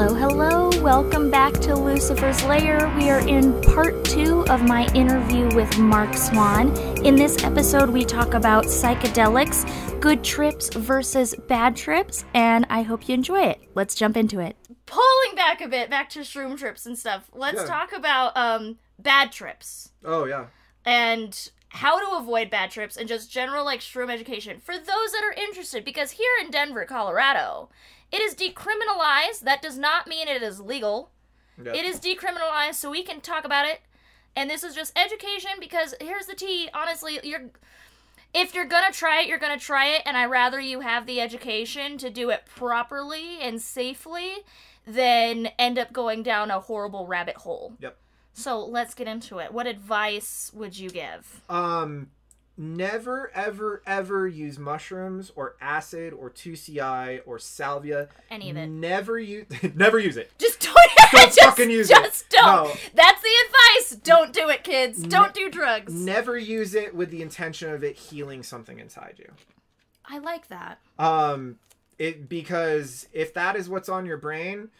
Hello, hello. Welcome back to Lucifer's Lair. We are in part two of my interview with Mark Swan. In this episode, we talk about psychedelics, good trips versus bad trips, and I hope you enjoy it. Let's jump into it. Pulling back a bit, back to shroom trips and stuff. Let's Yeah. talk about um, bad trips Oh yeah. and how to avoid bad trips and just general like shroom education for those that are interested because here in Denver, Colorado, it is decriminalized. That does not mean it is legal. Yep. It is decriminalized so we can talk about it. And this is just education because here's the tea, honestly, you're if you're going to try it, you're going to try it and I rather you have the education to do it properly and safely than end up going down a horrible rabbit hole. Yep. So let's get into it. What advice would you give? Um, never, ever, ever use mushrooms or acid or 2CI or salvia. Any of it. Never use. never use it. Just don't, Don't just, fucking use it. just don't. No. That's the advice. Don't do it, kids. Don't do drugs. Never use it with the intention of it healing something inside you. I like that. Um, it because if that is what's on your brain,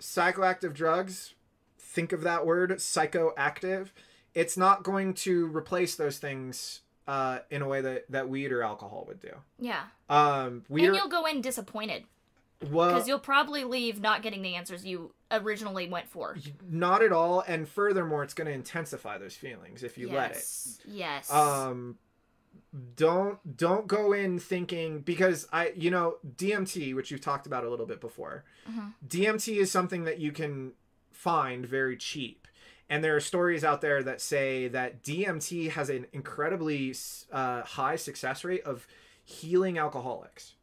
psychoactive drugs. Think of that word, psychoactive. It's not going to replace those things uh, in a way that that weed or alcohol would do. Yeah. Um, weed and you'll go in disappointed well, because you'll probably leave not getting the answers you originally went for. not at all, and furthermore, it's going to intensify those feelings if you let it. yes. Yes. um don't don't go in thinking because i you know dmt which you've talked about a little bit before Mhm. dmt is something that you can find very cheap and there are stories out there that say that dmt has an incredibly uh, high success rate of healing alcoholics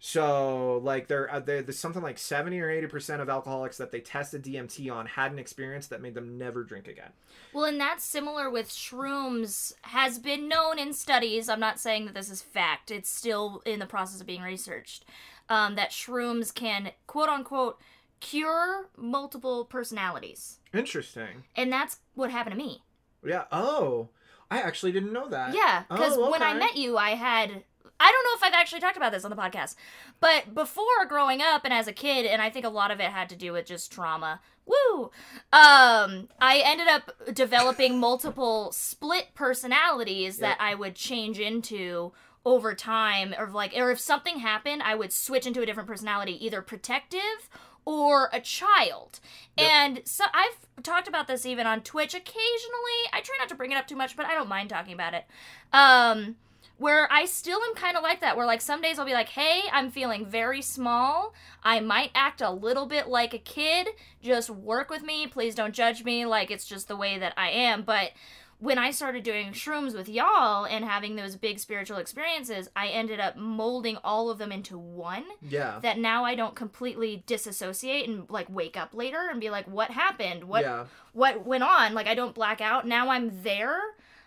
so like there, uh, there there's something like 70 or 80 percent of alcoholics that they tested dmt on had an experience that made them never drink again Well, and that's similar with shrooms, has been known in studies. I'm not saying that this is fact, it's still in the process of being researched. Um, that shrooms can, quote unquote, cure multiple personalities. interesting And that's what happened to me. Yeah. Oh, I actually didn't know that. Yeah, because Oh, when I met you, I had. I don't know if I've actually talked about this on the podcast, but before growing up and as a kid, and I think a lot of it had to do with just trauma. Woo! Um, I ended up developing multiple split personalities that I would change into over time, or like, or if something happened, I would switch into a different personality, either protective or a child. Yep. And so I've talked about this even on Twitch occasionally. I try not to bring it up too much, but I don't mind talking about it. Um where I still am kind of like that, where like some days I'll be like, hey, I'm feeling very small. I might act a little bit like a kid. Just work with me. Please don't judge me. Like, it's just the way that I am. But when I started doing shrooms with y'all and having those big spiritual experiences, I ended up molding all of them into one Yeah. that now I don't completely disassociate and like wake up later and be like, what happened? What Yeah. what went on? Like I don't black out. Now I'm there.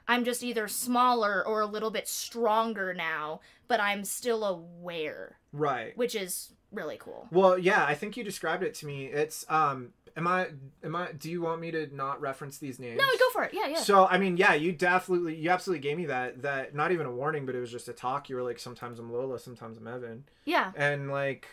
I'm just either smaller or a little bit stronger now, but I'm still aware, Right. which is really cool. Well, yeah. I think you described it to me. It's um. Am I? Am I? Do you want me to not reference these names? No, go for it. Yeah, yeah. So I mean, yeah, you definitely, you absolutely gave me that. That not even a warning, but it was just a talk. You were like, sometimes I'm Lola, sometimes I'm Evan, yeah. and like,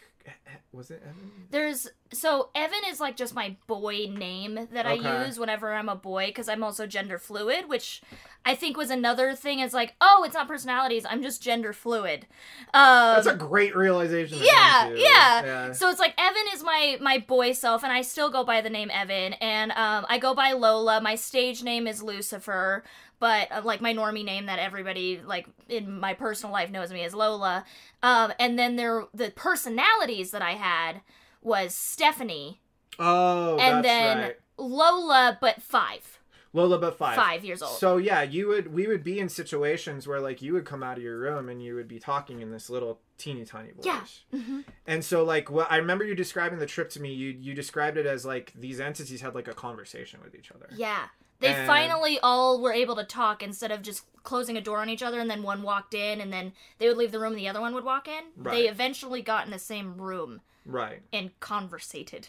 was it Evan? There's so Evan is like just my boy name that I use whenever I'm a boy because I'm also gender fluid, which I think was another thing. Is like, oh, it's not personalities. I'm just gender fluid. Um, That's a great realization. yeah, yeah, Yeah. So it's like Evan is my my boy self, and I still go by the name Evan, and um, I go by Lola. My stage name is Lucifer, but uh, like my normie name that everybody like in my personal life knows me as Lola. Um, and then there the personalities that I had was Stephanie, Oh, and then right. Lola, but five, Lola, but five. five years old. So yeah, you would we would be in situations where like you would come out of your room and you would be talking in this little teeny tiny voice. Yeah. Mhm. And so like what I remember you describing the trip to me, you you described it as like these entities had like a conversation with each other. Yeah. They And- finally all were able to talk instead of just closing a door on each other and then one walked in and then they would leave the room and the other one would walk in. Right. They eventually got in the same room Right. and conversated.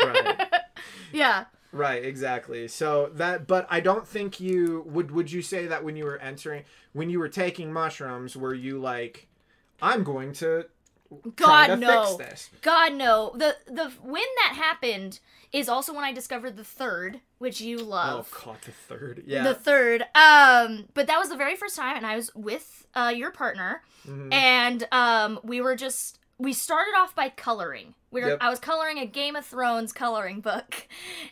Right. Yeah. Right, exactly. So that but I don't think you would would you say that when you were entering when you were taking mushrooms were you like I'm going to God no. God no. The the when that happened is also when I discovered the third, which you love. Oh god, the third. Yeah. The third. Um, but that was the very first time, and I was with uh, your partner, Mhm. and um, we were just we started off by coloring. We were Yep. I was coloring a Game of Thrones coloring book,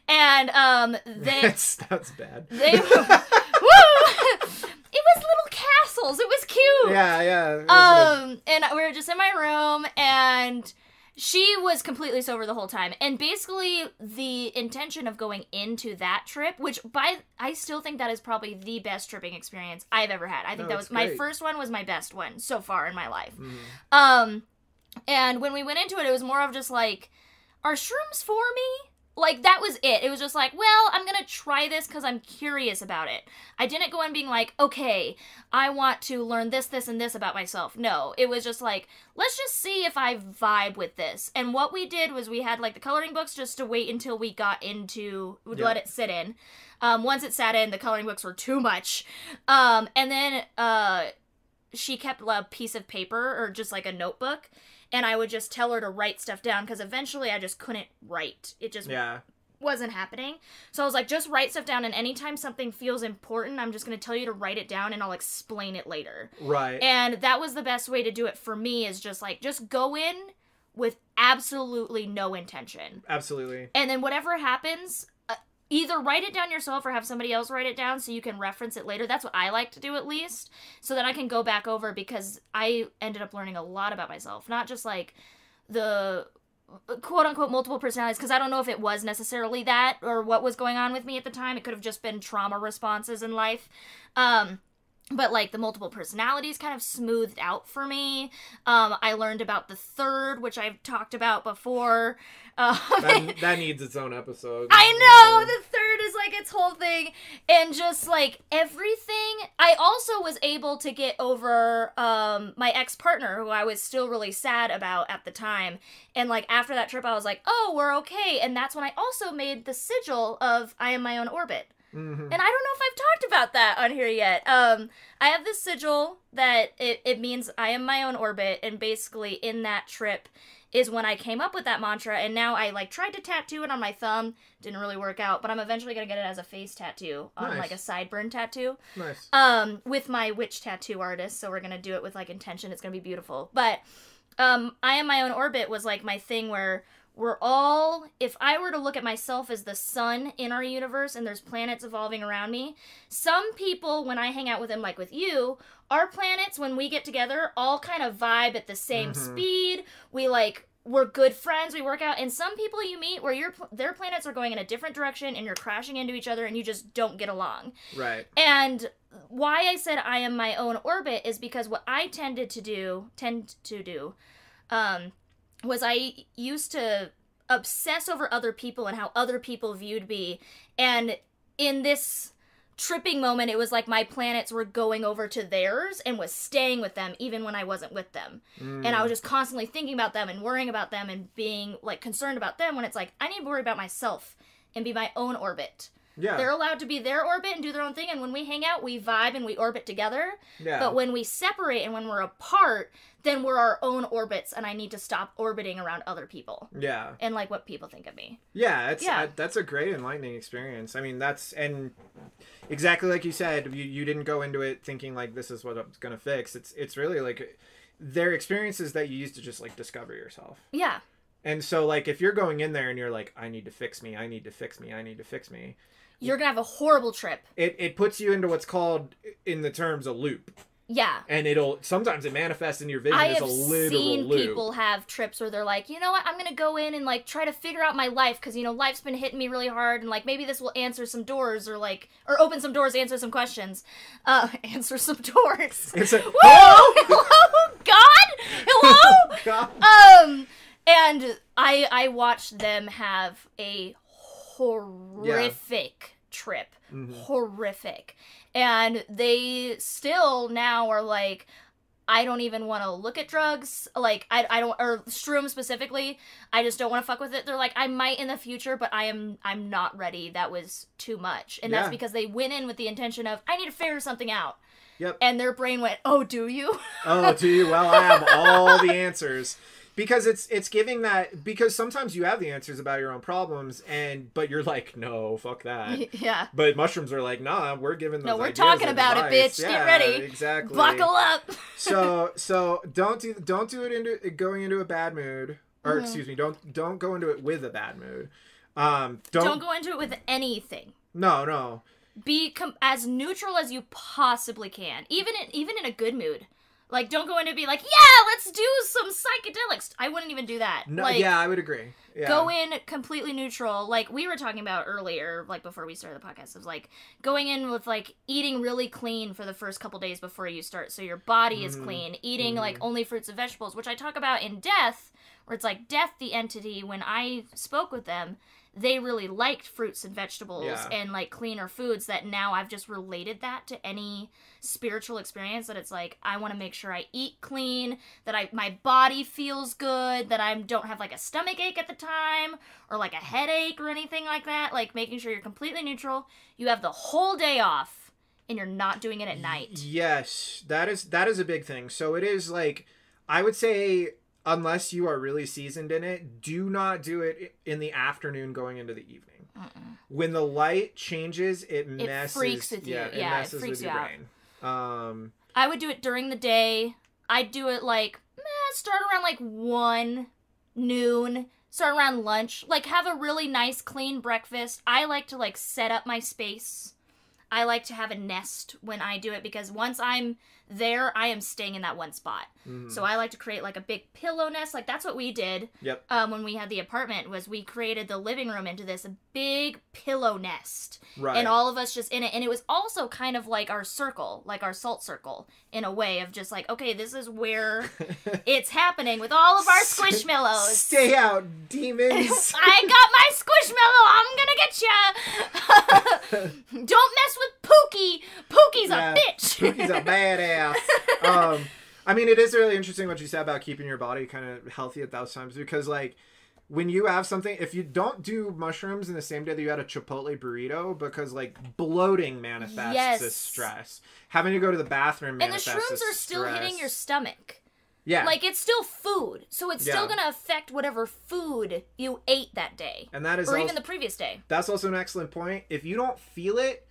and um, they that's that's bad. they woo! It was. It was cute. yeah, yeah. Um, and we were just in my room, and she was completely sober the whole time. And basically, the intention of going into that trip, which by I still think that is probably the best tripping experience I've ever had. I think No, that was my great. first one was my best one so far in my life. Mhm. Um, and when we went into it, it was more of just like, are shrooms for me? Like that was it. It was just like, well, I'm gonna try this because I'm curious about it. I didn't go in being like, okay, I want to learn this, this, and this about myself. No, it was just like, let's just see if I vibe with this. And what we did was we had like the coloring books just to wait until we got into, would Yeah. let it sit in. Um, once it sat in, the coloring books were too much. Um, and then uh, she kept a piece of paper or just like a notebook and I would just tell her to write stuff down because eventually I just couldn't write. It just Yeah. wasn't happening. So I was like, just write stuff down, and anytime something feels important, I'm just gonna tell you to write it down, and I'll explain it later. Right. And that was the best way to do it for me. Is just like just go in with absolutely no intention, Absolutely. and then whatever happens. Uh, Either write it down yourself or have somebody else write it down so you can reference it later. That's what I like to do at least, so that I can go back over because I ended up learning a lot about myself, not just like the quote unquote multiple personalities because I don't know if it was necessarily that or what was going on with me at the time. It could have just been trauma responses in life. Um but like the multiple personalities kind of smoothed out for me. Um I learned about the third, which I've talked about before. Um, That, that needs its own episode. I know the third is like its whole thing, and just like everything. I also was able to get over um my ex partner, who I was still really sad about at the time, and like after that trip, I was like, oh, we're okay, and that's when I also made the sigil of I am my own orbit. Mhm. And I don't know if I've talked about that on here yet. Um, I have this sigil that it, it means I am my own orbit, and basically in that trip is when I came up with that mantra, and now I like tried to tattoo it on my thumb, didn't really work out, but I'm eventually gonna get it as a face tattoo on Nice. like a sideburn tattoo Nice. um with my witch tattoo artist so we're gonna do it with like intention it's gonna be beautiful but um i am my own orbit was like my thing where we're all if i were to look at myself as the sun in our universe and there's planets evolving around me some people when i hang out with them like with you our planets when we get together all kind of vibe at the same Mhm. speed we like we're good friends we work out and some people you meet where your their planets are going in a different direction and you're crashing into each other and you just don't get along Right. and why I said I am my own orbit is because what I tended to do, tend to do, um, was I used to obsess over other people and how other people viewed me. And in this tripping moment, it was like my planets were going over to theirs and was staying with them even when I wasn't with them. Mm. And I was just constantly thinking about them and worrying about them and being like concerned about them when it's like, I need to worry about myself and be my own orbit. Yeah. They're allowed to be their orbit and do their own thing. And when we hang out, we vibe and we orbit together. yeah. But when we separate and when we're apart, then we're our own orbits. And I need to stop orbiting around other people yeah. and like what people think of me. Yeah, it's Yeah. uh, that's a great enlightening experience. I mean, that's and exactly like you said, you, you didn't go into it thinking like this is what I'm gonna fix. It's it's really like they're experiences that you use to just like discover yourself. Yeah. And so like if you're going in there and you're like, I need to fix me, I need to fix me, I need to fix me, You're going to have a horrible trip. it it puts you into what's called in the terms a loop, Yeah. and it'll sometimes it manifests in your vision I as a literal seen loop. people have trips where they're like, you know what, I'm gonna go in and like try to figure out my life because you know life's been hitting me really hard and like maybe this will answer some doors or like or open some doors, answer some questions, uh, answer some doors. It's a Woo! Hello, God, hello. God. um, and I I watched them have a horrific trip, Mhm. horrific, and they still now are like. I don't even want to look at drugs. Like I, I don't or shroom specifically. I just don't want to fuck with it. They're like I might in the future, but I am I'm not ready. That was too much. And Yeah. that's because they went in with the intention of I need to figure something out. Yep. And their brain went, "Oh, do you?" oh, do you? Well, I have all the answers because it's it's giving that because sometimes you have the answers about your own problems and but you're like no fuck that yeah. but mushrooms are like nah we're giving No, we're talking about it, advice. bitch. Get ready. exactly Buckle up. so so don't do don't do it into going into a bad mood or Mhm. excuse me don't don't go into it with a bad mood um don't, Don't go into it with anything. no no Be com- as neutral as you possibly can, even in, even in a good mood. Like, don't go in and be like, "Yeah, let's do some psychedelics." I wouldn't even do that. no like, yeah i would agree yeah go in completely neutral like we were talking about earlier like before we started the podcast of like going in with like eating really clean for the first couple days before you start so your body is Mhm. clean eating like Mhm. only fruits and vegetables which i talk about in death where it's like death the entity when i spoke with them they really liked fruits and vegetables Yeah. and like cleaner foods that now I've just related that to any spiritual experience that it's like I want to make sure I eat clean, that I my body feels good, that I don't have like a stomach ache at the time or like a headache or anything like that, like making sure you're completely neutral. You have the whole day off and you're not doing it at night. Yes, that is that is a big thing. So it is like I would say unless you are really seasoned in it, do not do it in the afternoon going into the evening. Mm-mm. When the light changes, it, messes freaks with you. Yeah, it Yeah, it messes freaks with you your out. brain. Um I would do it during the day. I'd do it like meh, start around like one noon. Start around lunch. Like have a really nice clean breakfast. I like to like set up my space. I like to have a nest when I do it because once I'm there, I am staying in that one spot. mhm. So I like to create like a big pillow nest. Like that's what we did. Yep. Um, when we had the apartment, was we created the living room into this big pillow nest right. and all of us just in it and it was also kind of like our circle like our salt circle in a way of just like okay this is where it's happening with all of our squishmallows Stay out, demons. I got my squishmallow. I'm gonna get you. Don't mess with Pookie. Pookie's Yeah, a bitch. Pookie's a badass. Um, I mean, it is really interesting what you said about keeping your body kind of healthy at those times because, like, when you have something, if you don't do mushrooms in the same day that you had a Chipotle burrito, because like bloating manifests Yes. as stress, having to go to the bathroom and the shrooms are still hitting your stomach. yeah, Like it's still food, so it's still gonna affect whatever food you ate that day, and that is or also, even the previous day. that's also an excellent point. If you don't feel it,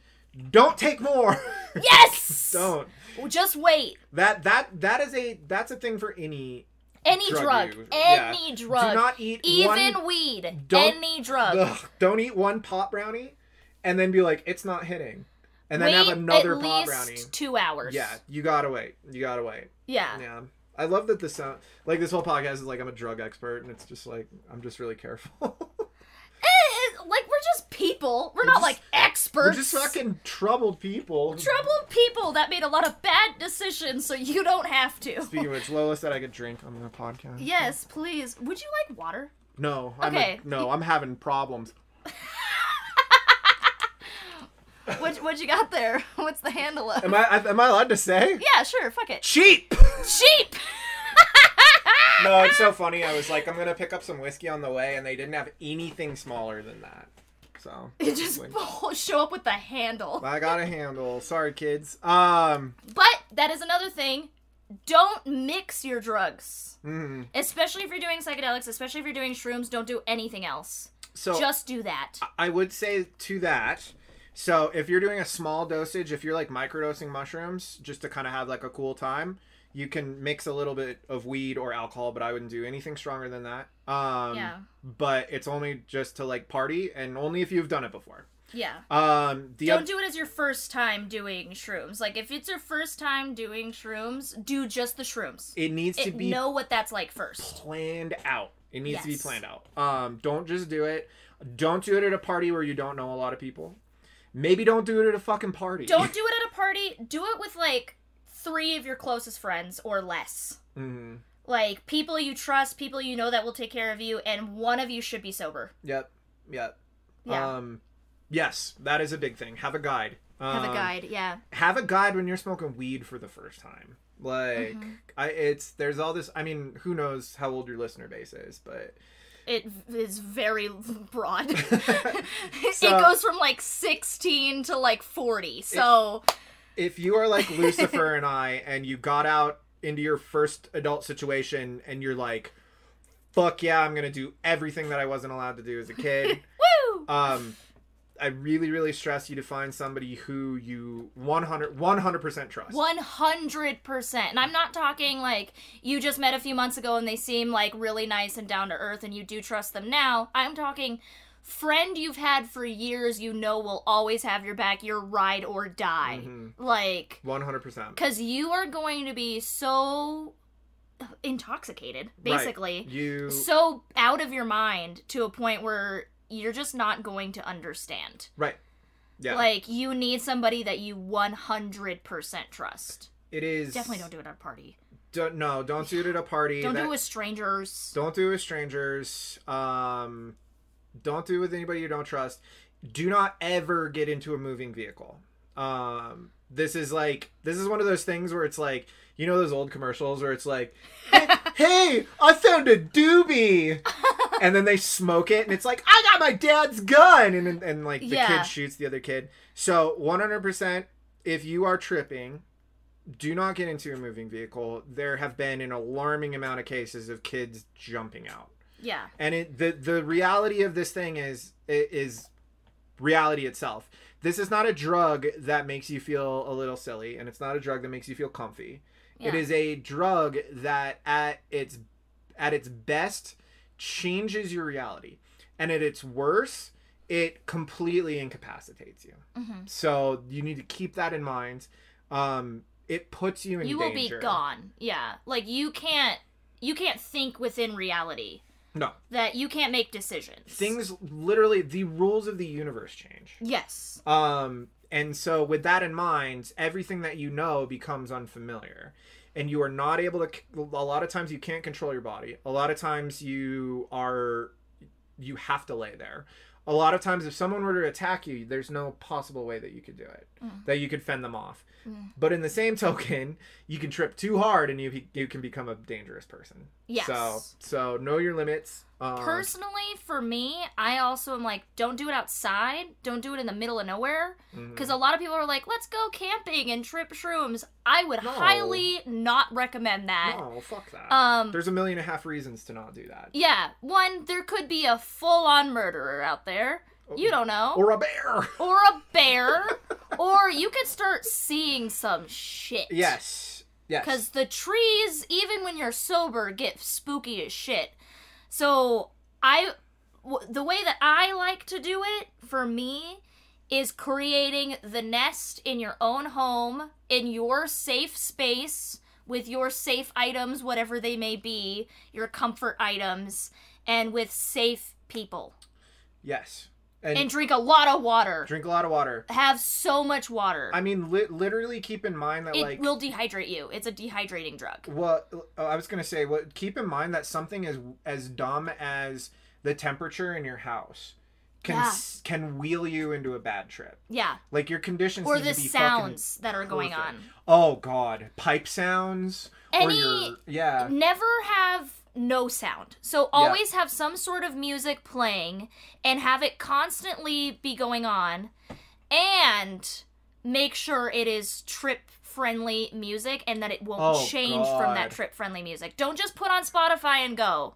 don't take more. Yes. don't. Just wait. That that that is a that's a thing for any. Any Drug drug. use. Yeah. Any drug. Do not eat Even one weed. Any drug. Ugh, don't eat one pot brownie and then be like, it's not hitting. And then wait have another at pot least brownie. two hours. Yeah, you gotta wait. You gotta wait. Yeah. Yeah. I love that this sound like this whole podcast is like I'm a drug expert and it's just like I'm just really careful. Eh, eh, like we're just people. We're, We're not just- like experts. We're just fucking troubled people. troubled people that made a lot of bad decisions, so you don't have to. Speaking of which, Lola said I could drink on the podcast. Yes, please. Would you like water? No. I'm Okay. A, no, I'm having problems. What what you got there? What's the handle of? Am I am I allowed to say? Yeah, sure. Fuck it. Cheap. Sheep. no, it's so funny. I was like, I'm gonna pick up some whiskey on the way, and they didn't have anything smaller than that. So You just like, show up with the handle. I got a handle. Sorry, kids. Um. But that is another thing. Don't mix your drugs. mhm. Especially if you're doing psychedelics, especially if you're doing shrooms, don't do anything else. So Just do that. I would say to that. So if you're doing a small dosage, if you're like microdosing mushrooms, just to kind of have like a cool time, you can mix a little bit of weed or alcohol, but I wouldn't do anything stronger than that. Um, Yeah. But it's only just to like party, and only if you've done it before. Yeah. Um, the Don't oth- do it as your first time doing shrooms. Like if it's your first time doing shrooms, do just the shrooms. it needs to It- be know what that's like first. planned out. It needs to be planned out. Um, don't just do it. Don't do it at a party where you don't know a lot of people. Maybe don't do it at a fucking party. Don't do it at a party. Do it with like three of your closest friends or less. Mhm. Like people you trust, people you know that will take care of you, and one of you should be sober. Yep. Yep. Yeah. Um, yes, that is a big thing. Have a guide. Have a Um, guide. Yeah. Have a guide when you're smoking weed for the first time. Like, Mhm. I it's there's all this. I mean, who knows how old your listener base is, but It is very broad. So- it goes from like 16 to like 40. So if you are like Lucifer and I, and you got out into your first adult situation, and you're like, "Fuck yeah, I'm gonna do everything that I wasn't allowed to do as a kid." Woo! um, I really, really stress you to find somebody who you 100 100% trust. 100%. And I'm not talking like you just met a few months ago and they seem like really nice and down to earth and you do trust them now. I'm talking friend you've had for years you know will always have your back, your ride or die. Mhm. Like 100%. cuz you are going to be so intoxicated basically. Right. You So out of your mind to a point where you're just not going to understand. right. Yeah. Like you need somebody that you 100% trust. it is Definitely don't do it at a party. don't no, don't do it at a party. Don't do it with strangers. Don't do it with strangers. Um, don't do it with anybody you don't trust. Do not ever get into a moving vehicle. Um, this is like this is one of those things where it's like you know those old commercials where it's like, "Hey, I found a doobie," and then they smoke it, and it's like, "I got my dad's gun," and and, and like the Yeah. kid shoots the other kid. So one hundred percent, if you are tripping, do not get into a moving vehicle. There have been an alarming amount of cases of kids jumping out. Yeah. And it the the reality of this thing is is reality itself. This is not a drug that makes you feel a little silly and it's not a drug that makes you feel comfy. It Yeah. is a drug that at its at its best changes your reality. And at its worst, it completely incapacitates you. Mhm. So you need to keep that in mind. Um, it puts you in You will danger. be gone. Yeah. Like you can't you can't think within reality. No, That you can't make decisions. things literally the rules of the universe change. Yes. Um, and so with that in mind, everything that you know becomes unfamiliar. And you are not able to a lot of times you can't control your body. A lot of times you are you have to lay there. A lot of times if someone were to attack you, there's no possible way that you could do it. Mm. That you could fend them off. Mm. But in the same token, you can trip too hard and you you can become a dangerous person. Yes. So so know your limits. Um, Personally, for me, I also am like, don't do it outside. Don't do it in the middle of nowhere. Because a lot of people are like, let's go camping and trip shrooms. I would No. highly not recommend that. no, fuck that. Um, There's a million and a half reasons to not do that. yeah, one, there could be a full on murderer out there. You don't know. Or a bear. Or a bear. or you could start seeing some shit. Yes. Yes. Because the trees, even when you're sober, get spooky as shit. So, I. W- the way that I like to do it, for me, is creating the nest in your own home, in your safe space, with your safe items, whatever they may be, your comfort items, and with safe people. yes. And, And drink a lot of water. drink a lot of water. Have so much water. I mean, li- literally keep in mind that like it like will dehydrate you. It's a dehydrating drug. what uh, I was gonna say. What keep in mind that something as as dumb as the temperature in your house can Yeah. s can wheel you into a bad trip. Yeah. Like your conditions Or the sounds that are going perfect. on. Oh God, pipe sounds. or Any your, yeah. never have no sound. So always have some sort of music playing and have it constantly be going on and make sure it is trip friendly music and that it won't Oh, change from that trip friendly music. Don't just put on Spotify and go.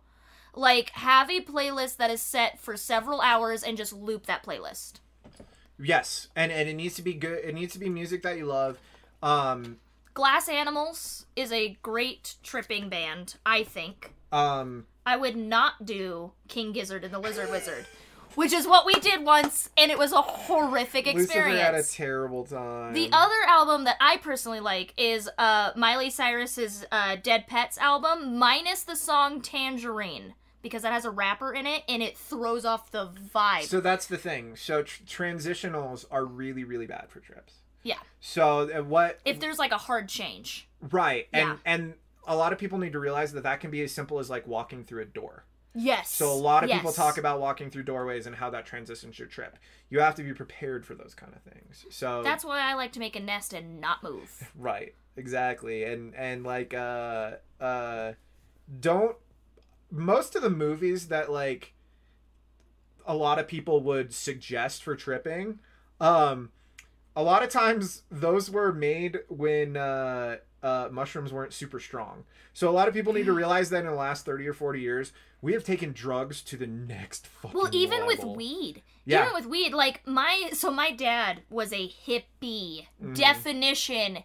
Like have a playlist that is set for several hours and just loop that playlist. Yes, and and it needs to be good. It needs to be music that you love. Um, Glass Animals is a great tripping band, I think. Um, I would not do King Gizzard and the Lizard Wizard, which is what we did once, and it was a horrific experience. Lucifer had a terrible time. The other album that I personally like is uh, Miley Cyrus's uh, Dead Petz album, minus the song Tangerine, because that has a rapper in it and it throws off the vibe. So that's the thing. So tr- transitionals are really really bad for trips. yeah, So what? if there's like a hard change. right, and Yeah. and a lot of people need to realize that that can be as simple as like walking through a door. Yes. So a lot of people talk about walking through doorways and how that transitions your trip. You have to be prepared for those kind of things. So That's why I like to make a nest and not move. Right. Exactly. And and like uh uh don't most of the movies that like a lot of people would suggest for tripping um a lot of times those were made when uh, uh, mushrooms weren't super strong. So a lot of people need to realize that in the last thirty or forty years, we have taken drugs to the next fucking. Well, even with weed. Yeah. Even with weed, like my so my dad was a hippie. Mhm. Definition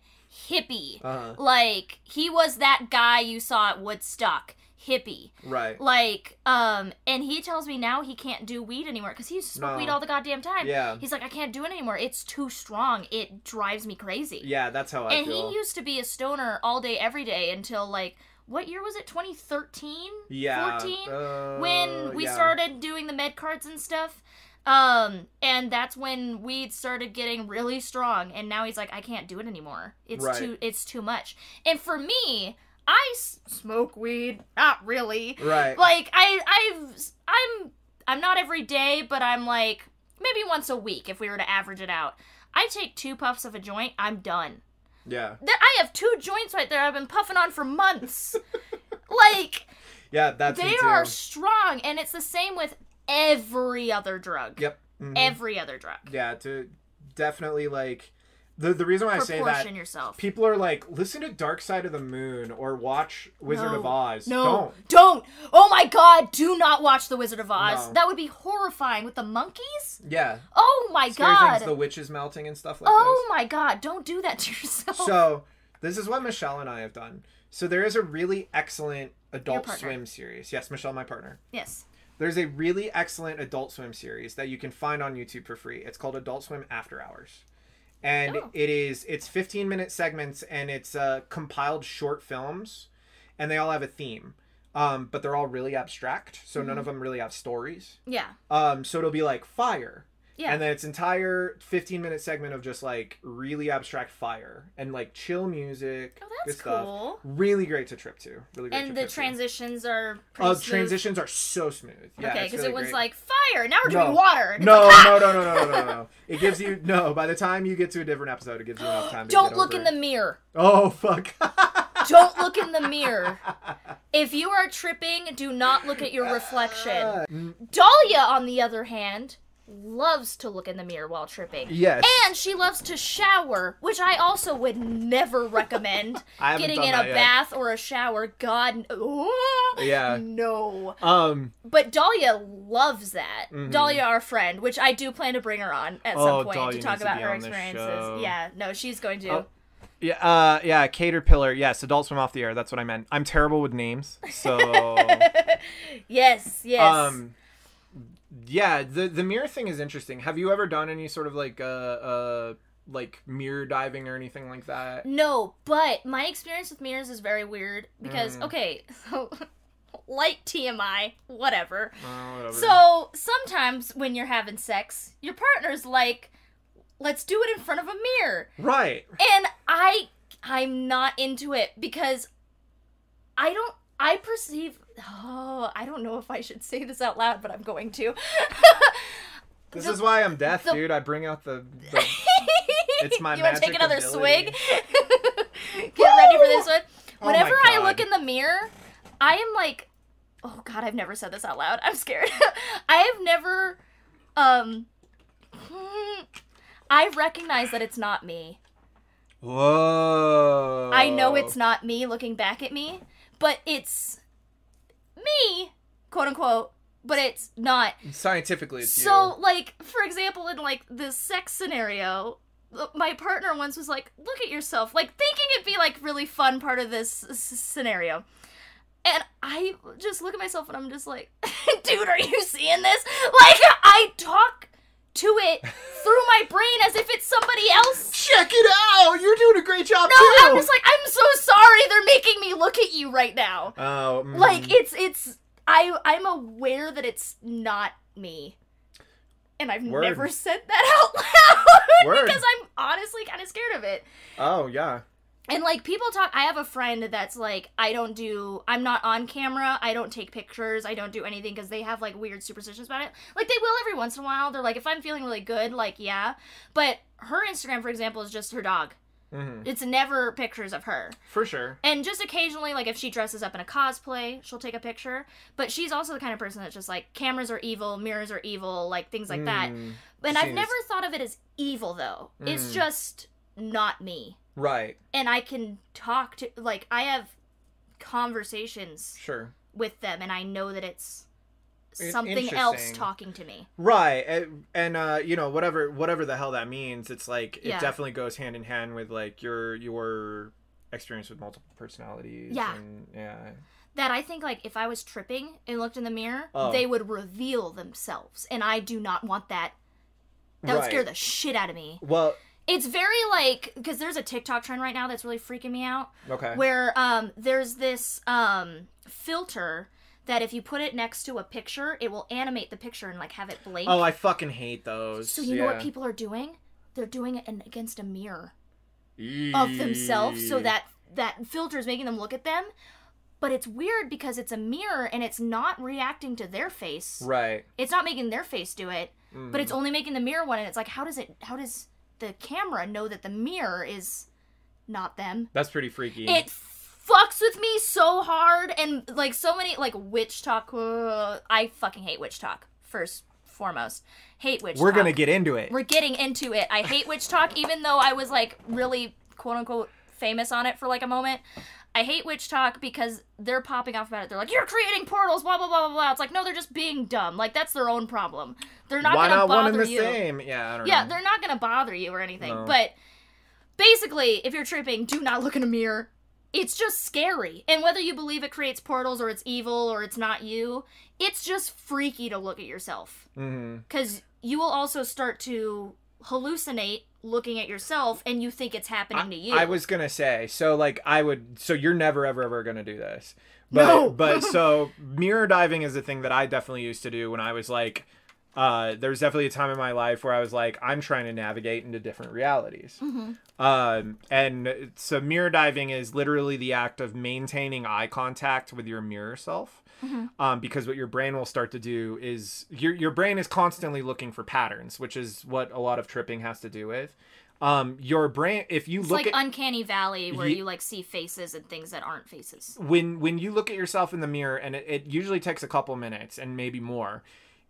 hippie. Uh-huh. Like he was that guy you saw at Woodstock. Hippie. Right. Like, um, and he tells me now he can't do weed anymore because he used to smoke No. weed all the goddamn time. Yeah. He's like, I can't do it anymore. It's too strong. It drives me crazy. Yeah, that's how I and feel. he used to be a stoner all day, every day until like, what year was it? 2013? yeah. 14? uh, when we yeah. started doing the med cards and stuff. Um, and that's when weed started getting really strong. And now he's like, I can't do it anymore. It's Right. too, it's too much. And for me, I s- smoke weed. Not really. Right. Like I, I've, I'm, I'm not every day, but I'm like maybe once a week if we were to average it out. I take two puffs of a joint, I'm done. yeah. Th- I have two joints right there I've been puffing on for months. like Yeah, that's they are strong, and it's the same with every other drug. Yep. mhm. Every other drug. yeah, to definitely like the the reason why I say that yourself. people are like listen to Dark Side of the Moon or watch Wizard No. of Oz. No, Don't. don't. Oh my God! Do not watch The Wizard of Oz. No. That would be horrifying with the monkeys. Yeah. Oh my Scary God! things, the witches melting and stuff like oh my God! Don't do that to yourself. So this is what Michelle and I have done. So there is a really excellent Adult. Swim series. Yes, Michelle, my partner. yes. There's a really excellent Adult Swim series that you can find on YouTube for free. It's called Adult Swim After Hours. And Oh. it is it's 15 minute segments and it's uh, compiled short films and they all have a theme. Um, but they're all really abstract, so Mm-hmm. none of them really have stories. Yeah. Um, so it'll be like fire. Yeah. And then its entire 15 minute segment of just like really abstract fire and like chill music. oh, good that's stuff. cool. Really great to trip to. Really great to And the trip to. transitions are pretty Uh, smooth. transitions are so smooth. Yeah, okay, because really it was great. like fire. Now we're No. doing water. No, like, ah! no, no, no, no, no, no, no. It gives you no. By the time you get to a different episode, it gives you enough time. to Don't look in it. the mirror. Oh fuck. Don't look in the mirror. If you are tripping, do not look at your reflection. Mm, Dahlia, on the other hand, loves to look in the mirror while tripping. Yes. And she loves to shower, which I also would never recommend. I Getting in a yet. bath or a shower, God, oh, Yeah. no. Um. But Dahlia loves that. Mhm. Dahlia, our friend, which I do plan to bring her on at Oh, some point Dahlia to talk needs to about her experiences. Yeah, no, she's going to. Oh. Yeah. Uh. Yeah. Caterpillar. Yes. Adult Swim off the air. That's what I meant. I'm terrible with names. So. yes, yes. um. Yeah. The the mirror thing is interesting. Have you ever done any sort of like uh uh like mirror diving or anything like that? No, but my experience with mirrors is very weird because Mm. okay, so light TMI, whatever. Uh, whatever. So sometimes when you're having sex, your partner's like, "Let's do it in front of a mirror," Right. and I I'm not into it because I don't. I perceive. Oh, I don't know if I should say this out loud, but I'm going to. This The- is why I'm deaf, the- dude. I bring out the. the It's my You want to take another ability. swig? Get ready for this one. Oh Whenever I look in the mirror, I am like, oh god, I've never said this out loud. I'm scared. I have never, um, I recognize that it's not me. Whoa. I know it's not me looking back at me, but it's me, quote unquote. But it's not. Scientifically, it's So, like, for example, in like this sex scenario, uh, my partner once was like, "Look at yourself," like thinking it'd be like really fun part of this s- scenario. And I just look at myself and I'm just like, dude, are you seeing this? Like, I talk to it through my brain as if it's somebody else. Check it out! You're doing a great job No, too. I'm just like, I'm so sorry they're making me look at you right now. Oh, mm. Like, it's, it's, I, I'm aware that it's not me. And I've Word. never said that out loud because I'm honestly kind of scared of it. oh yeah. And like people talk, I have a friend that's like, I don't do, I'm not on camera, I don't take pictures, I don't do anything because they have like weird superstitions about it. Like they will every once in a while. They're like, if I'm feeling really good, like yeah. But her Instagram, for example, is just her dog. hmm It's never pictures of her. For sure. And just occasionally, like if she dresses up in a cosplay, she'll take a picture. But she's also the kind of person that's just like, cameras are evil, mirrors are evil, like things like that. Mm. And I've never thought of it as evil though. It's Mm. just not me. Right. And I can talk to like I have conversations Sure. with them and I know that it's something else talking to me. Right. And, and uh, you know, whatever whatever the hell that means, it's like it Yeah. definitely goes hand in hand with like your your experience with multiple personalities. Yeah. And, yeah. That I think like if I was tripping and looked in the mirror, Oh. they would reveal themselves and I do not want that. That would scare the shit out of me. Well, It's very like because there's a TikTok trend right now that's really freaking me out. okay. where um there's this um filter that if you put it next to a picture, it will animate the picture and like have it blink. Oh, I fucking hate those. so you know what people are doing? They're doing it in, against a mirror of themselves, so that that filter is making them look at them. But it's weird because it's a mirror and it's not reacting to their face. Right. It's not making their face do it, Mm. but it's only making the mirror one. And it's like, how does it? How does the camera know that the mirror is not them? That's pretty freaky. it fucks with me so hard and like so many like WitchTok uh, i fucking hate WitchTok first foremost hate WitchTok. We're talk. gonna get into it. we're getting into it i hate witch talk even though i was like really quote unquote famous on it for like a moment I hate WitchTok because they're popping off about it. They're like, "You're creating portals, blah blah blah blah blah." It's like, no, they're just being dumb. Like that's their own problem. They're not Why gonna not bother one and the you. same? Yeah, I don't Yeah, know. they're not gonna bother you or anything. No. But basically, if you're tripping, do not look in a mirror. It's just scary. And whether you believe it creates portals or it's evil or it's not you, it's just freaky to look at yourself. Mm-hmm. Because you will also start to hallucinate looking at yourself and you think it's happening to you. I was gonna say, so like I would, so you're never ever ever gonna do this, but No. but so mirror diving is a thing that I definitely used to do when I was like, uh, there was definitely a time in my life where I was like, I'm trying to navigate into different realities, Mhm. um, and so mirror diving is literally the act of maintaining eye contact with your mirror self. Mhm. Um, because what your brain will start to do is your your brain is constantly looking for patterns, which is what a lot of tripping has to do with. Um, your brain, if you It's look like at uncanny valley where Ye- you like see faces and things that aren't faces. when when you look at yourself in the mirror, and it, it usually takes a couple minutes and maybe more.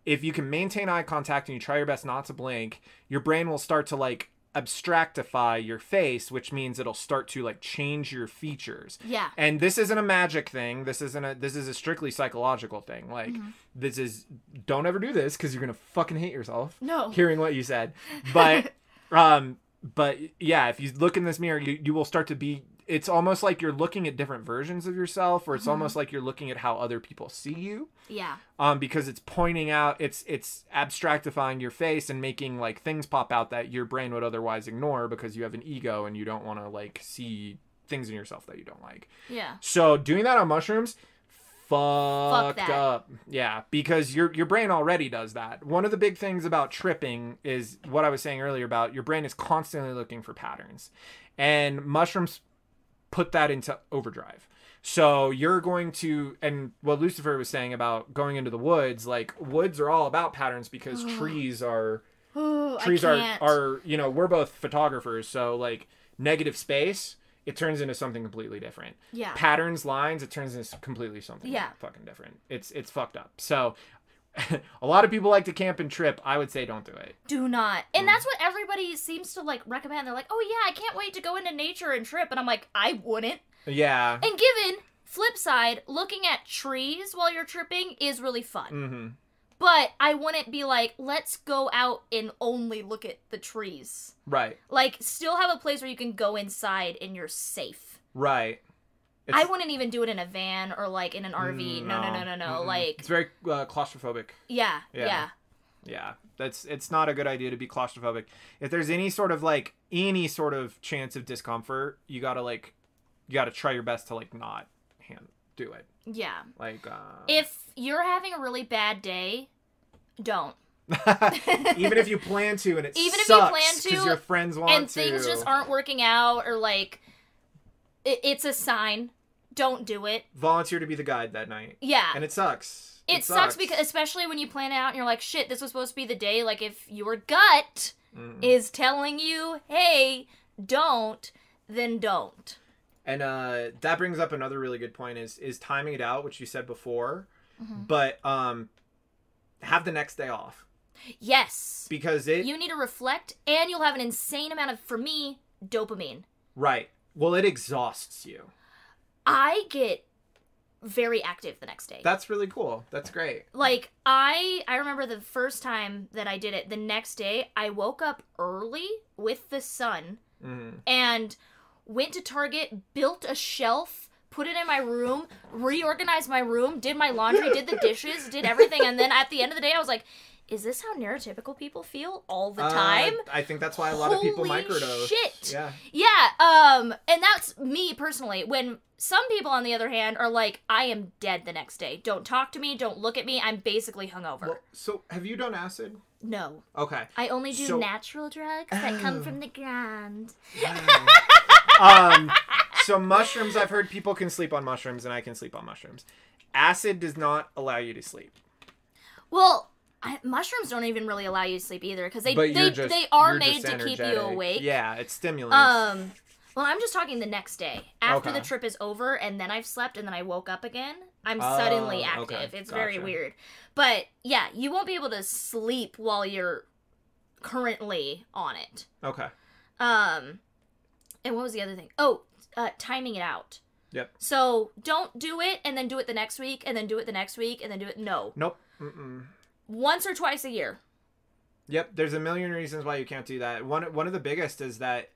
If you can maintain eye contact and you try your best not to blink, your brain will start to like abstractify your face, which means it'll start to like change your features. Yeah. And this isn't a magic thing. This isn't a this is a strictly psychological thing. Like Mm-hmm. this is don't ever do this because you're gonna fucking hate yourself No. hearing what you said. But um but yeah, if you look in this mirror, you, you will start to be it's almost like you're looking at different versions of yourself or it's Mm-hmm. almost like you're looking at how other people see you Yeah. um because it's pointing out it's it's abstractifying your face and making like things pop out that your brain would otherwise ignore because you have an ego and you don't want to like see things in yourself that you don't like Yeah. so doing that on mushrooms fucked that. up. Yeah, because your your brain already does that. One of the big things about tripping is what I was saying earlier about your brain is constantly looking for patterns. And mushrooms put that into overdrive. So you're going to and what Lucifer was saying about going into the woods, like woods are all about patterns because trees are Ooh, trees are are you know we're both photographers so like negative space it turns into something completely different yeah. patterns lines it turns into completely something Yeah. fucking different it's it's fucked up so a lot of people like to camp and trip i would say don't do it Do not. Mm. And that's what everybody seems to like recommend. They're like, "Oh yeah, I can't wait to go into nature and trip." And I'm like, "I wouldn't." yeah And given flip side, looking at trees while you're tripping is really fun. mm-hmm But I wouldn't be like, "Let's go out and only look at the trees." right Like still have a place where you can go inside and you're safe. right It's- I wouldn't even do it in a van or like in an RV. Mm, No, no, no, no, no. Mm-mm. Like it's very uh, claustrophobic yeah, Yeah. yeah. yeah that's it's not a good idea to be claustrophobic if there's any sort of like any sort of chance of discomfort you gotta like you gotta try your best to like not hand do it Yeah. like uh If you're having a really bad day, don't. even if you plan to and it Even if you plan to, your friends want and to things just aren't working out or like it's a sign don't do it volunteer to be the guide that night yeah and it sucks it, sucks. because especially when you plan it out and you're like shit this was supposed to be the day like if your gut Mm. is telling you hey don't then don't and uh that brings up another really good point is is timing it out which you said before Mm-hmm. but um have the next day off Yes. because it You need to reflect, and you'll have an insane amount of, for me, dopamine. right. Well, it exhausts you. I get very active the next day. That's really cool. That's great. like I I remember the first time that I did it, the next day I woke up early with the sun Mhm. and went to Target, built a shelf, put it in my room, reorganized my room, did my laundry, did the dishes, did everything, and then at the end of the day I was like, is this how neurotypical people feel all the Uh, time? I think that's why a lot of people Holy microdose. shit. Yeah. Yeah, um, and that's me personally. When some people, on the other hand, are like, I am dead the next day. Don't talk to me, don't look at me, I'm basically hungover. Well, so have you done acid? no. Okay. I only do So- natural drugs that Oh. come from the ground. um, so mushrooms, I've heard people can sleep on mushrooms, and I can sleep on mushrooms. Acid does not allow you to sleep. Well, I, mushrooms don't even really allow you to sleep either because they they, just they are made to keep you awake. Yeah, it's stimulants. Um. Well, I'm just talking the next day after Okay. the trip is over, and then I've slept, and then I woke up again. I'm Oh, suddenly okay. active. It's very weird, but yeah, you won't be able to sleep while you're currently on it. okay. Um, and what was the other thing? Oh, uh, timing it out. Yep. So don't do it and then do it the next week and then do it the next week and then do it. No, Nope. Mm-mm. Once or twice a year. Yep, there's a million reasons why you can't do that. One one of the biggest is that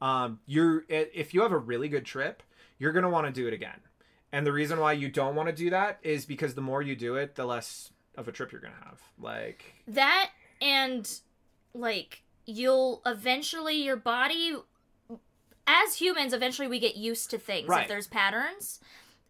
um, you're if you have a really good trip, you're gonna want to do it again. And the reason why you don't want to do that is because the more you do it, the less of a trip you're gonna have. Like, That and like you'll eventually your body as humans eventually we get used to things Right. if there's patterns.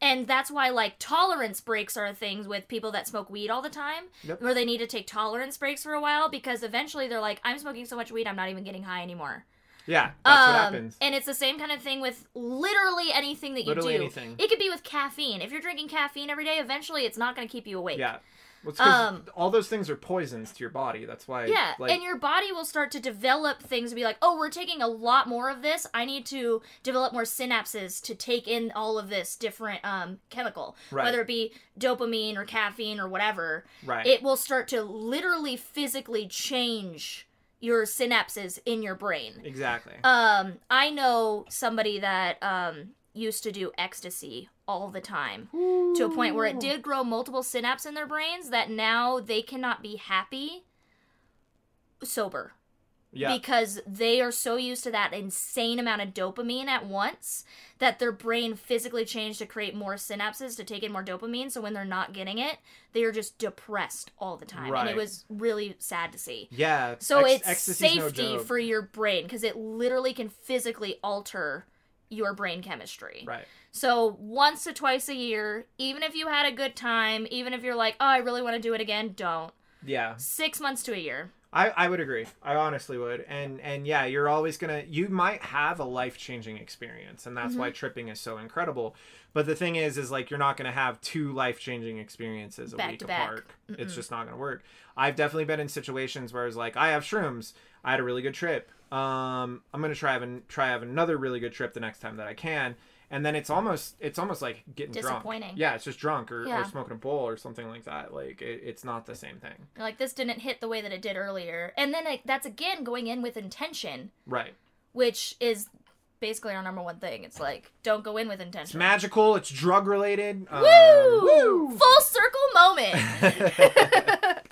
And that's why like tolerance breaks are things with people that smoke weed all the time Yep. where they need to take tolerance breaks for a while because eventually they're like I'm smoking so much weed I'm not even getting high anymore. yeah, that's what Um, happens. And it's the same kind of thing with literally anything that you Literally do. anything. It could be with caffeine. If you're drinking caffeine every day, eventually it's not going to keep you awake. Yeah, well, Um, all those things are poisons to your body. That's why. Yeah, like, and your body will start to develop things to be like, oh, we're taking a lot more of this. I need to develop more synapses to take in all of this different um, chemical, Right. whether it be dopamine or caffeine or whatever. right. It will start to literally physically change your synapses in your brain. exactly. Um, I know somebody that um used to do ecstasy all the time to a point where it did grow multiple synapses in their brains that now they cannot be happy sober yeah. because they are so used to that insane amount of dopamine at once that their brain physically changed to create more synapses to take in more dopamine so when they're not getting it they are just depressed all the time and it was really sad to see yeah. so ex- it's no safety joke. for your brain because it literally can physically alter your brain chemistry. Right. So once to twice a year, even if you had a good time, even if you're like, oh, I really want to do it again, don't. Yeah. Six months to a year. I, I would agree. I honestly would. And and yeah, you're always gonna you might have a life changing experience, and that's why Mm-hmm. tripping is so incredible. But the thing is, is like you're not gonna have two life changing experiences a Back week apart. It's just not gonna work. I've definitely been in situations where it's like I have shrooms. I had a really good trip. Um, I'm gonna try having try have another really good trip the next time that I can. And then it's almost it's almost like getting drunk. Disappointing. Yeah, it's just drunk or, Yeah. or smoking a bowl or something like that. Like it, it's not the same thing. Like, this didn't hit the way that it did earlier. And then like, that's again going in with intention, Right. which is basically our number one thing. It's like, don't go in with intention. It's magical. It's drug related. Um, Woo! woo! Full circle moment.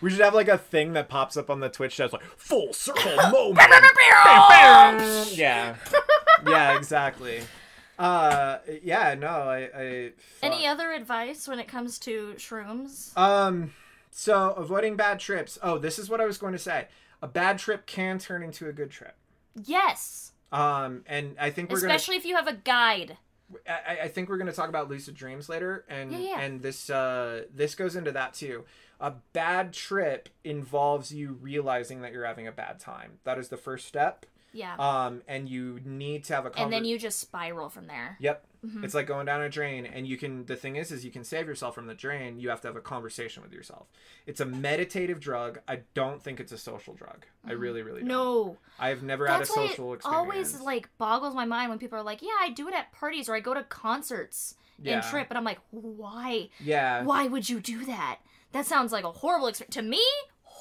we should have like a thing that pops up on the Twitch that's like full circle moment. yeah, yeah, exactly. Uh, yeah, no, I, I. Any other advice when it comes to shrooms? Um, so avoiding bad trips. Oh, this is what I was going to say. A bad trip can turn into a good trip. Yes. Um, and I think we're Especially if you have a guide. I, I think we're gonna talk about lucid dreams later, and Yeah, yeah. and this uh this goes into that too. A bad trip involves you realizing that you're having a bad time. That is the first step. Yeah. Um, and you need to have a. Conver- and then you just spiral from there. Yep. Mhm. It's like going down a drain, and you can. The thing is, is you can save yourself from the drain. You have to have a conversation with yourself. It's a meditative drug. I don't think it's a social drug. I really, really don't. Mm-hmm. No. I've never That's had a why social it experience. always like boggles my mind when people are like, "Yeah, I do it at parties or I go to concerts Yeah. and trip," and I'm like, "Why? Yeah. Why would you do that? That sounds like a horrible experience to me.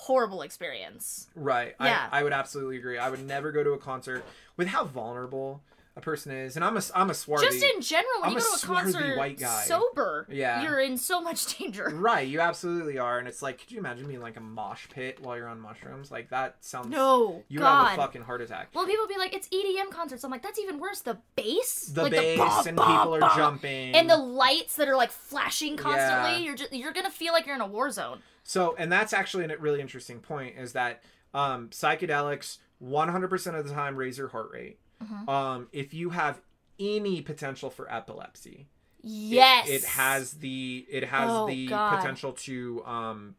Horrible experience. Right. Yeah. I, I would absolutely agree. I would never go to a concert with how vulnerable a person is, and I'm a I'm a swarthy. Just in general, when I'm you go to a concert white guy. sober, Yeah. you're in so much danger. Right, you absolutely are, and it's like, could you imagine being like a mosh pit while you're on mushrooms? Like that sounds. No, You God. have a fucking heart attack. Well, people be like, it's EDM concerts. I'm like, that's even worse. The bass, The like bass bah, and bah, people are bah. jumping. and the lights that are like flashing constantly. Yeah. You're just you're gonna feel like you're in a war zone. So, and that's actually a really interesting point is that um, psychedelics 100% of the time raise your heart rate. Mhm. Um, if you have any potential for epilepsy, Yes, it, has the it has Oh, the God. potential to um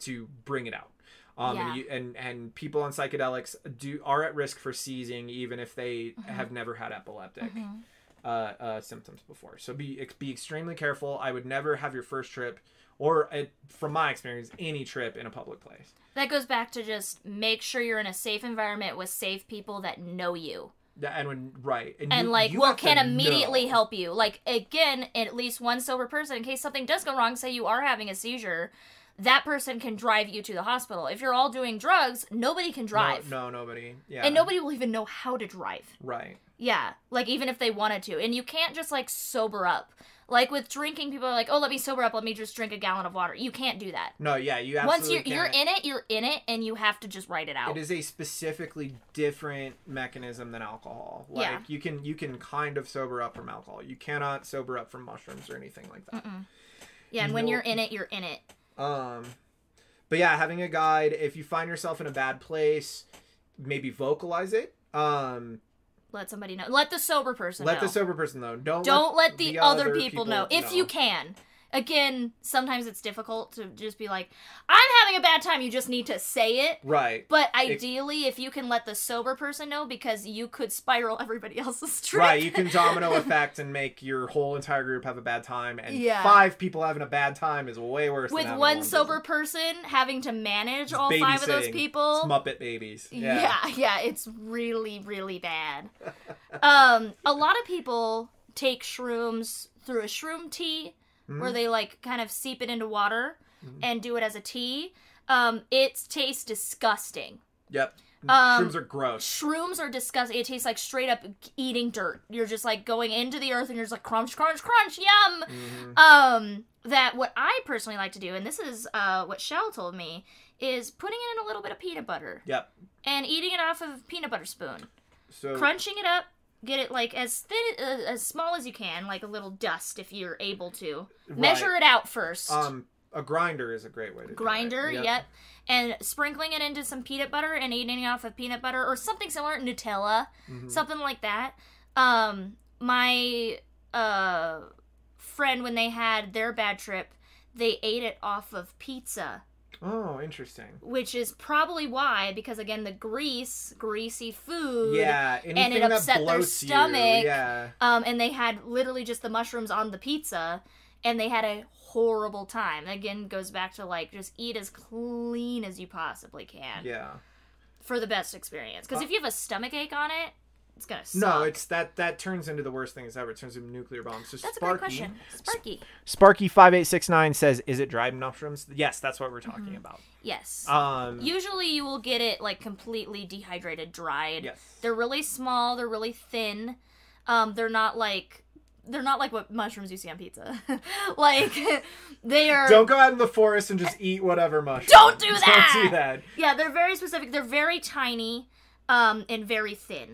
to bring it out. Um, Yeah. and, you, and and people on psychedelics do are at risk for seizing even if they Mhm. have never had epileptic Mhm. Uh, uh, symptoms before. So be be extremely careful. I would never have your first trip, or uh, from my experience, any trip in a public place. That goes back to just make sure you're in a safe environment with safe people that know you That- And when right, and you- like you to can immediately know. help you. Like again, at least one sober person in case something does go wrong. Say you are having a seizure, that person can drive you to the hospital. If you're all doing drugs, nobody can drive, No, no, nobody. Yeah, and nobody will even know how to drive. Right. Yeah, like even if they wanted to. And you can't just like sober up. Like with drinking, people are like, "Oh, let me sober up. Let me just drink a gallon of water." You can't do that. No, yeah, you Once you're you're in it, you're in it, and you have to just write it out. It is a specifically different mechanism than alcohol. Like Yeah. you can you can kind of sober up from alcohol. You cannot sober up from mushrooms or anything like that. Mm-mm. Yeah, and when you're in it, you're in it. Um, but yeah, having a guide. If you find yourself in a bad place, maybe vocalize it. Um, Let somebody know. Let the sober person know. let know. the sober person know. Don't Don't let the, other, other people, know if know. you can. Again, sometimes it's difficult to just be like, "I'm having a bad time." You just need to say it. Right. But ideally, if you can let the sober person know, because you could spiral everybody else's trip. Right, you can domino effect and make your whole entire group have a bad time, and Yeah. five people having a bad time is way worse. with than having one sober person. person having to manage all five of those people. It's Muppet babies. yeah. Yeah. yeah, it's really, really bad. um, a lot of people take shrooms through a shroom tea, where Mhm. they like kind of seep it into water Mhm. and do it as a tea. Um, it tastes disgusting. Yep. Um, Shrooms are gross. Shrooms are disgusting. It tastes like straight up eating dirt. You're just like going into the earth and you're just like crunch, crunch, crunch, yum. Mhm. Um, that what I personally like to do, and this is uh what Shell told me, is putting it in a little bit of peanut butter Yep. and eating it off of a peanut butter spoon, So crunching it up, get it like as thin, uh, as small as you can, like a little dust if you're able to. right. Measure it out first. Um, a grinder is a great way to do it. Grinder, Yep. yep. And sprinkling it into some peanut butter and eating it off of peanut butter or something similar, Nutella, Mhm. something like that. Um, my uh friend when they had their bad trip, they ate it off of pizza, Oh, interesting. which is probably why because again the grease, greasy food. Yeah, and it upset their bloats you, stomach. Yeah. Um, and they had literally just the mushrooms on the pizza, and they had a horrible time. Again, goes back to like just eat as clean as you possibly can Yeah. for the best experience. Because Uh, if you have a stomach ache on it, it's gonna suck. No, it's that that turns into the worst thing things ever. It turns into nuclear bombs. So that's Sparky, a great question. Sparky, Sparky five eight six nine says, "Is it dried mushrooms?" Yes, that's what we're talking Mhm. about. yes. Um, Usually, you will get it like completely dehydrated, dried. yes. They're really small. They're really thin. Um, they're not like they're not like what mushrooms you see on pizza. like they are. Don't go out in the forest and just eat whatever mushroom. Don't do that! Don't do that. Yeah, they're very specific. They're very tiny, um, and very thin.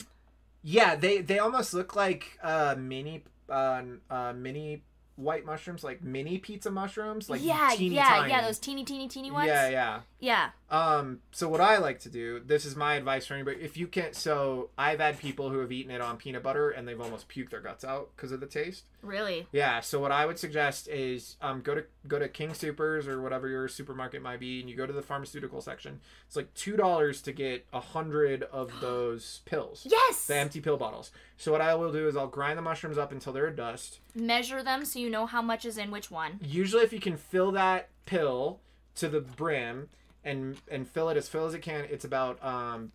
Yeah, they they almost look like uh mini uh, uh mini white mushrooms, like mini pizza mushrooms, like yeah, teeny yeah, tiny. yeah. Those teeny, teeny, teeny ones. Yeah, yeah. Yeah. Um, so what I like to do, this is my advice for anybody. If you can't, so I've had people who have eaten it on peanut butter and they've almost puked their guts out because of the taste. Really. Yeah. So what I would suggest is um, go to go to King Supers or whatever your supermarket might be, and you go to the pharmaceutical section. It's like two dollars to get a hundred of those pills, Yes. the empty pill bottles. So what I will do is I'll grind the mushrooms up until they're a dust. Measure them so you know how much is in which one. Usually, if you can fill that pill to the brim and and fill it as full as it can, it's about um,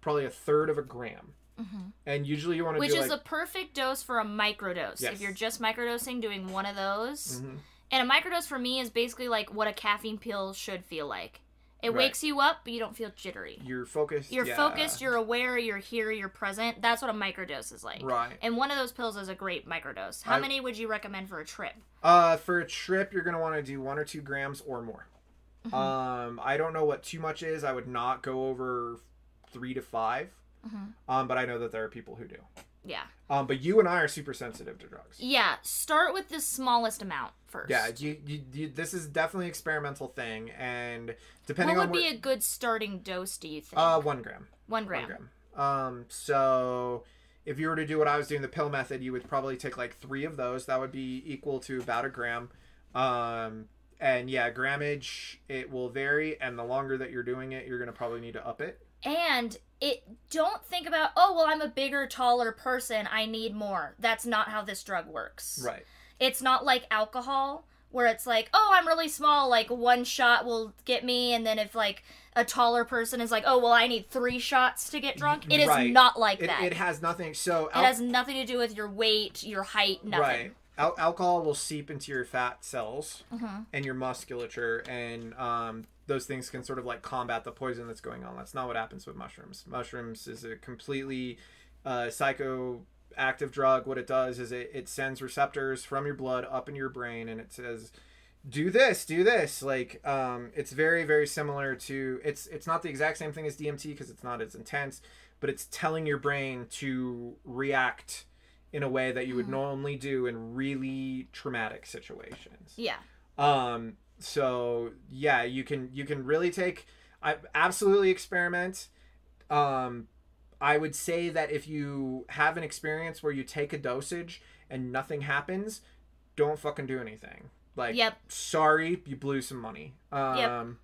probably a third of a gram. Mhm. And usually, you want to Which is like a perfect dose for a microdose. Yes. If you're just microdosing, doing one of those. Mhm. And a microdose for me is basically like what a caffeine pill should feel like. It Right. wakes you up, but you don't feel jittery. You're focused. You're yeah. focused, you're aware, you're here, you're present. That's what a microdose is like. Right. And one of those pills is a great microdose. How I- many would you recommend for a trip? Uh, for a trip, you're gonna want to do one or two grams or more. Mm-hmm. Um, I don't know what too much is. I would not go over three to 5 Mhm. Um, but I know that there are people who do. Yeah. Um, but you and I are super sensitive to drugs. Yeah, start with the smallest amount first. Yeah, you, you, you, this is definitely an experimental thing, and depending on What would be a good starting dose, do you think? uh, one gram. One gram. One gram. Um, so if you were to do what I was doing, the pill method, you would probably take like three of those. That would be equal to about a gram. Um, and yeah, grammage it will vary, and the longer that you're doing it, you're gonna probably need to up it. And it don't think about, oh, well, I'm a bigger, taller person. I need more. That's not how this drug works. Right. It's not like alcohol where it's like, oh, I'm really small, like one shot will get me, and then if like a taller person is like, oh, well, I need three shots to get drunk. It is Right. not like It, that. it has nothing. So It has nothing to do with your weight, your height, nothing. Right. Al- alcohol will seep into your fat cells Mhm. and your musculature, and um, those things can sort of like combat the poison that's going on. That's not what happens with mushrooms. Mushrooms is a completely uh, psychoactive drug. What it does is it, it sends receptors from your blood up in your brain, and it says, "Do this, do this." Like um, it's very, very similar to it's it's not the exact same thing as DMT because it's not as intense, but it's telling your brain to react in a way that you would normally do in really traumatic situations. Yeah. Um so yeah, you can you can really take I absolutely experiment. Um I would say that if you have an experience where you take a dosage and nothing happens, don't fucking do anything. Like Yep. sorry, you blew some money. Um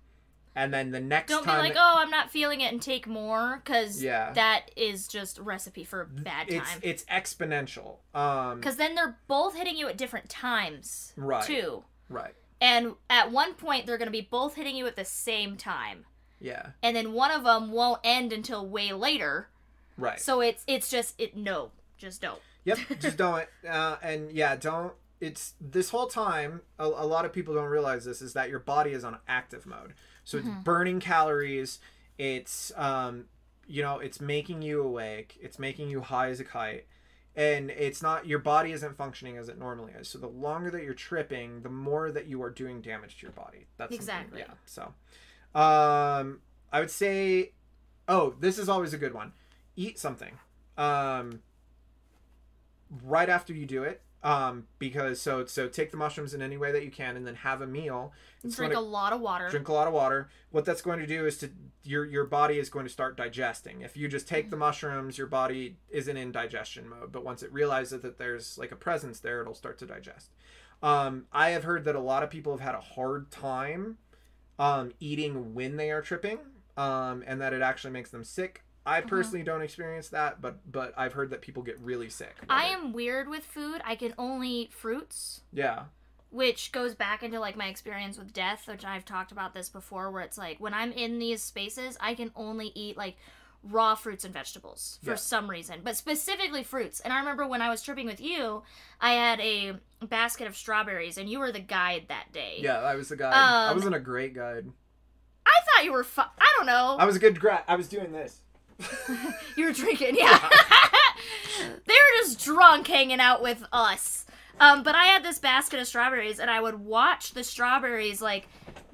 and then the next Don't be like, oh, I'm not feeling it and take more, because Yeah. that is just recipe for a bad it's time. it's exponential. Um Because then they're both hitting you at different times, Right. too. right. And at one point, they're going to be both hitting you at the same time. Yeah. And then one of them won't end until way later. Right. So it's it's just it no, just don't. Yep, just don't. Uh, and yeah, don't. It's this whole time. A, a lot of people don't realize this is that your body is on active mode, so it's burning calories. It's um, you know, it's making you awake. It's making you high as a kite, and it's not. Your body isn't functioning as it normally is. So the longer that you're tripping, the more that you are doing damage to your body. That's Exactly. yeah. So, um, I would say, oh, this is always a good one. Eat something. Um, right after you do it um because so so take the mushrooms in any way that you can and then have a meal. It's Drink gonna- a lot of water. drink a lot of water. What that's going to do is to your your body is going to start digesting. If you just take the mushrooms your body isn't in digestion mode but once it realizes that there's like a presence there it'll start to digest. Um i have heard that a lot of people have had a hard time um eating when they are tripping um and that it actually makes them sick i Uh-huh. personally don't experience that but but i've heard that people get really sick I am weird with food. I can only eat fruits. yeah which goes back into like my experience with death which i've talked about this before where it's like when i'm in these spaces i can only eat like raw fruits and vegetables for Yeah. some reason but specifically fruits and i remember when i was tripping with you i had a basket of strawberries and you were the guide that day Yeah, I was the guide. I Um, wasn't a great guide. i thought you were fu- i don't know I was a good grad. I was doing this. You were drinking, yeah. they were just drunk hanging out with us. Um, but I had this basket of strawberries, and I would watch the strawberries like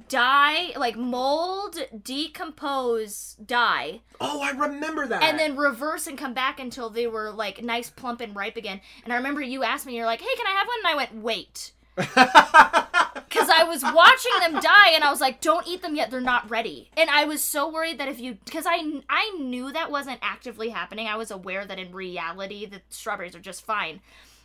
die, like mold, decompose, die, Oh, I remember that. and then reverse and come back until they were like nice, plump, and ripe again. And I remember you asked me, you're like, "Hey, can I have one?" And I went, "Wait." because I was watching them die, and I was like, "Don't eat them yet; they're not ready." And I was so worried that if you, because I I knew that wasn't actively happening. I was aware that in reality the strawberries are just fine,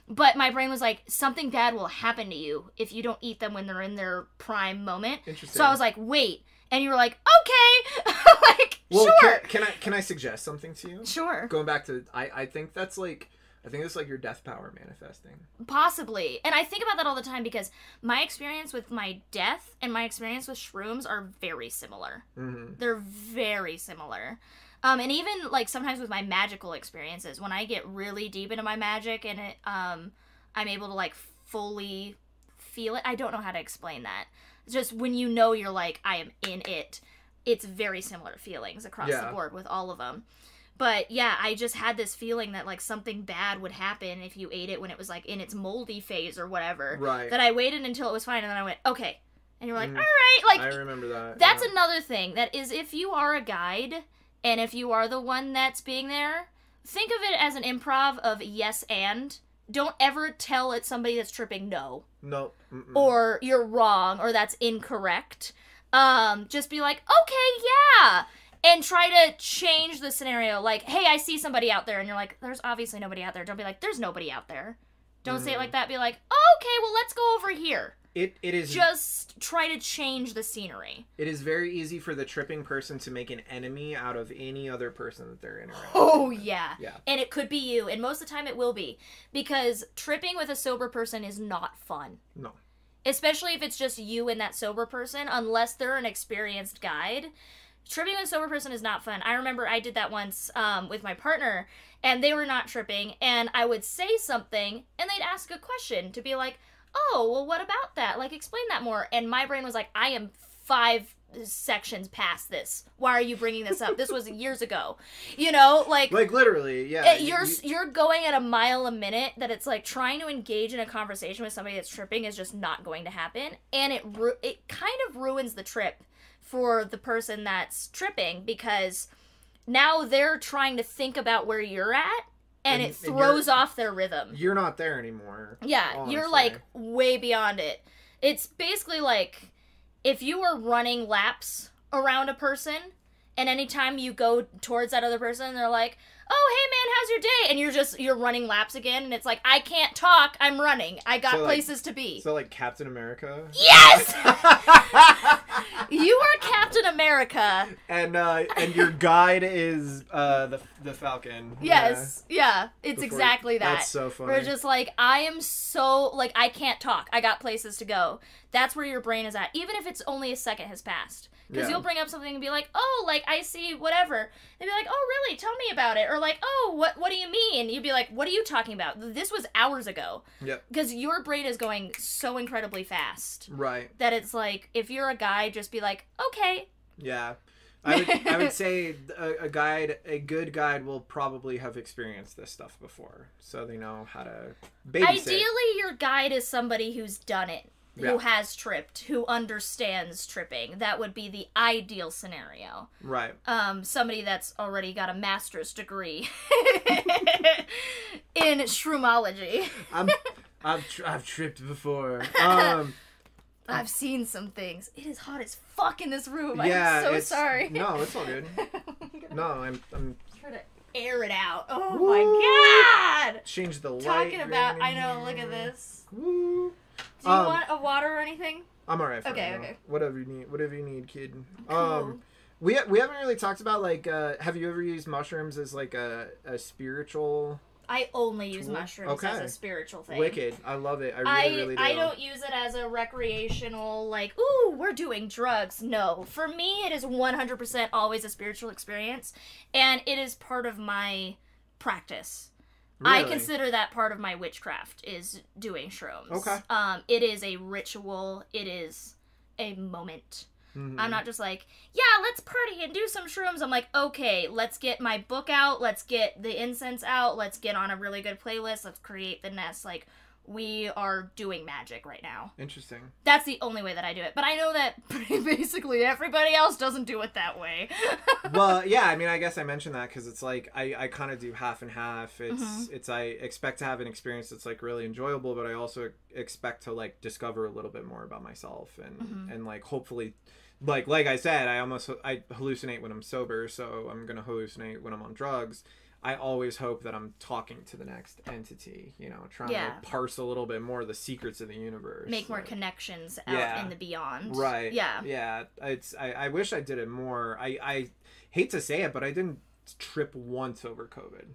but my brain was like, something bad will happen to you if you don't eat them when they're in their prime moment. Interesting. So I was like, "Wait," and you were like, "Okay," like well, sure, Can, can I can I suggest something to you? sure, Going back to, I I think that's like, I think it's like your death power manifesting. possibly. And I think about that all the time because my experience with my death and my experience with shrooms are very similar. Mm-hmm. they're very similar. Um, and even like sometimes with my magical experiences, when I get really deep into my magic and it, um, I'm able to like fully feel it. I don't know how to explain that. It's just when you know you're like I am in it. it's very similar feelings across Yeah. the board with all of them. But yeah, I just had this feeling that like something bad would happen if you ate it when it was like in its moldy phase or whatever. Right. That I waited until it was fine and then I went, okay. And you're like, Mhm. all right, like I remember that. that's yeah. another thing. That is, if you are a guide and if you are the one that's being there, think of it as an improv of yes and. Don't ever tell it somebody that's tripping no no. mm-mm. or you're wrong or that's incorrect. Um, just be like, okay, yeah. And try to change the scenario. Like, hey, I see somebody out there, and you're like, there's obviously nobody out there. Don't be like, there's nobody out there. Don't say it like mm. that. Be like, okay, well, let's go over here. it it is Just try to change the scenery. it is very easy for the tripping person to make an enemy out of any other person that they're interacting. Oh with. yeah. Yeah. And it could be you, and most of the time it will be because tripping with a sober person is not fun. No. Especially if it's just you and that sober person, unless they're an experienced guide. Tripping with a sober person is not fun. I remember I did that once um, with my partner, and they were not tripping, and I would say something, and they'd ask a question to be like, "Oh, well, what about that? Like, explain that more." And my brain was like, "I am five sections past this. Why are you bringing this up? this was years ago." You know, like Like literally, yeah. you- you're you- you're going at a mile a minute that it's like trying to engage in a conversation with somebody that's tripping is just not going to happen and it ru- it kind of ruins the trip for the person that's tripping because now they're trying to think about where you're at and, And- it throws off their rhythm. you're not there anymore. Yeah, you're like way beyond it. It's basically like if you were running laps around a person and anytime you go towards that other person they're like, "Oh, hey man, how's your day?" and you're just you're running laps again and it's like, "I can't talk. I'm running. I got So, like- places to be." So like Captain America. yes! you are Captain America. and uh and your guide is uh the the Falcon. Yes. Yeah, Yeah. it's Before- exactly that. That's so funny. We're just like, I am so like I can't talk. I got places to go. That's where your brain is at, even if it's only a second has passed. Because Yeah. you'll bring up something and be like, "Oh, like I see whatever." They'd be like, "Oh, really? Tell me about it." Or like, "Oh, what what do you mean?" You'd be like, "What are you talking about? This was hours ago." Yep. Because your brain is going so incredibly fast right. that it's like, if you're a guy, just be like, "Okay." Yeah. I would, I would say a, a guide, a good guide, will probably have experienced this stuff before, so they know how to babysit. Ideally, your guide is somebody who's done it, Yeah. who has tripped, who understands tripping. That would be the ideal scenario. Right. Um, somebody that's already got a master's degree in shroomology. I'm, I've tr- I've tripped before. Um, I've seen some things. It is hot as fuck in this room. yeah. I'm so it's, sorry. No, it's all good. No, I'm I'm Try to air it out. Oh Woo. my god! change the light. Talking about, I know. Look at this. Woo. Do you Um, want a water or anything? I'm alright. For Okay, right okay. Whatever you need. Whatever you need, kid. Cool. Um, we we haven't really talked about like. Uh, have you ever used mushrooms as like a a spiritual? I only use mushrooms as a spiritual thing. Wicked. I love it. I really I really do. I don't use it as a recreational like ooh we're doing drugs. No, for me it is 100% always a spiritual experience, and it is part of my practice. I consider that part of my witchcraft is doing shrooms. Okay. Um, it is a ritual. It is a moment. Mhm. I'm not just like, yeah, let's party and do some shrooms. I'm like, okay, let's get my book out. Let's get the incense out. Let's get on a really good playlist. Let's create the nest. Like, we are doing magic right now. Interesting. That's the only way that I do it. But I know that basically everybody else doesn't do it that way. well, yeah. I mean, I guess I mentioned that because it's like I, I kind of do half and half. It's Mhm. it's I expect to have an experience that's like really enjoyable, but I also expect to like discover a little bit more about myself and Mhm. and like hopefully. Like like I said, I almost I hallucinate when I'm sober, so I'm gonna hallucinate when I'm on drugs. I always hope that I'm talking to the next entity, you know, trying Yeah. to parse a little bit more of the secrets of the universe. Make more like- connections out Yeah. in the beyond. Right. Yeah. Yeah. It's I, I wish I did it more. I, I hate to say it, but I didn't trip once over COVID.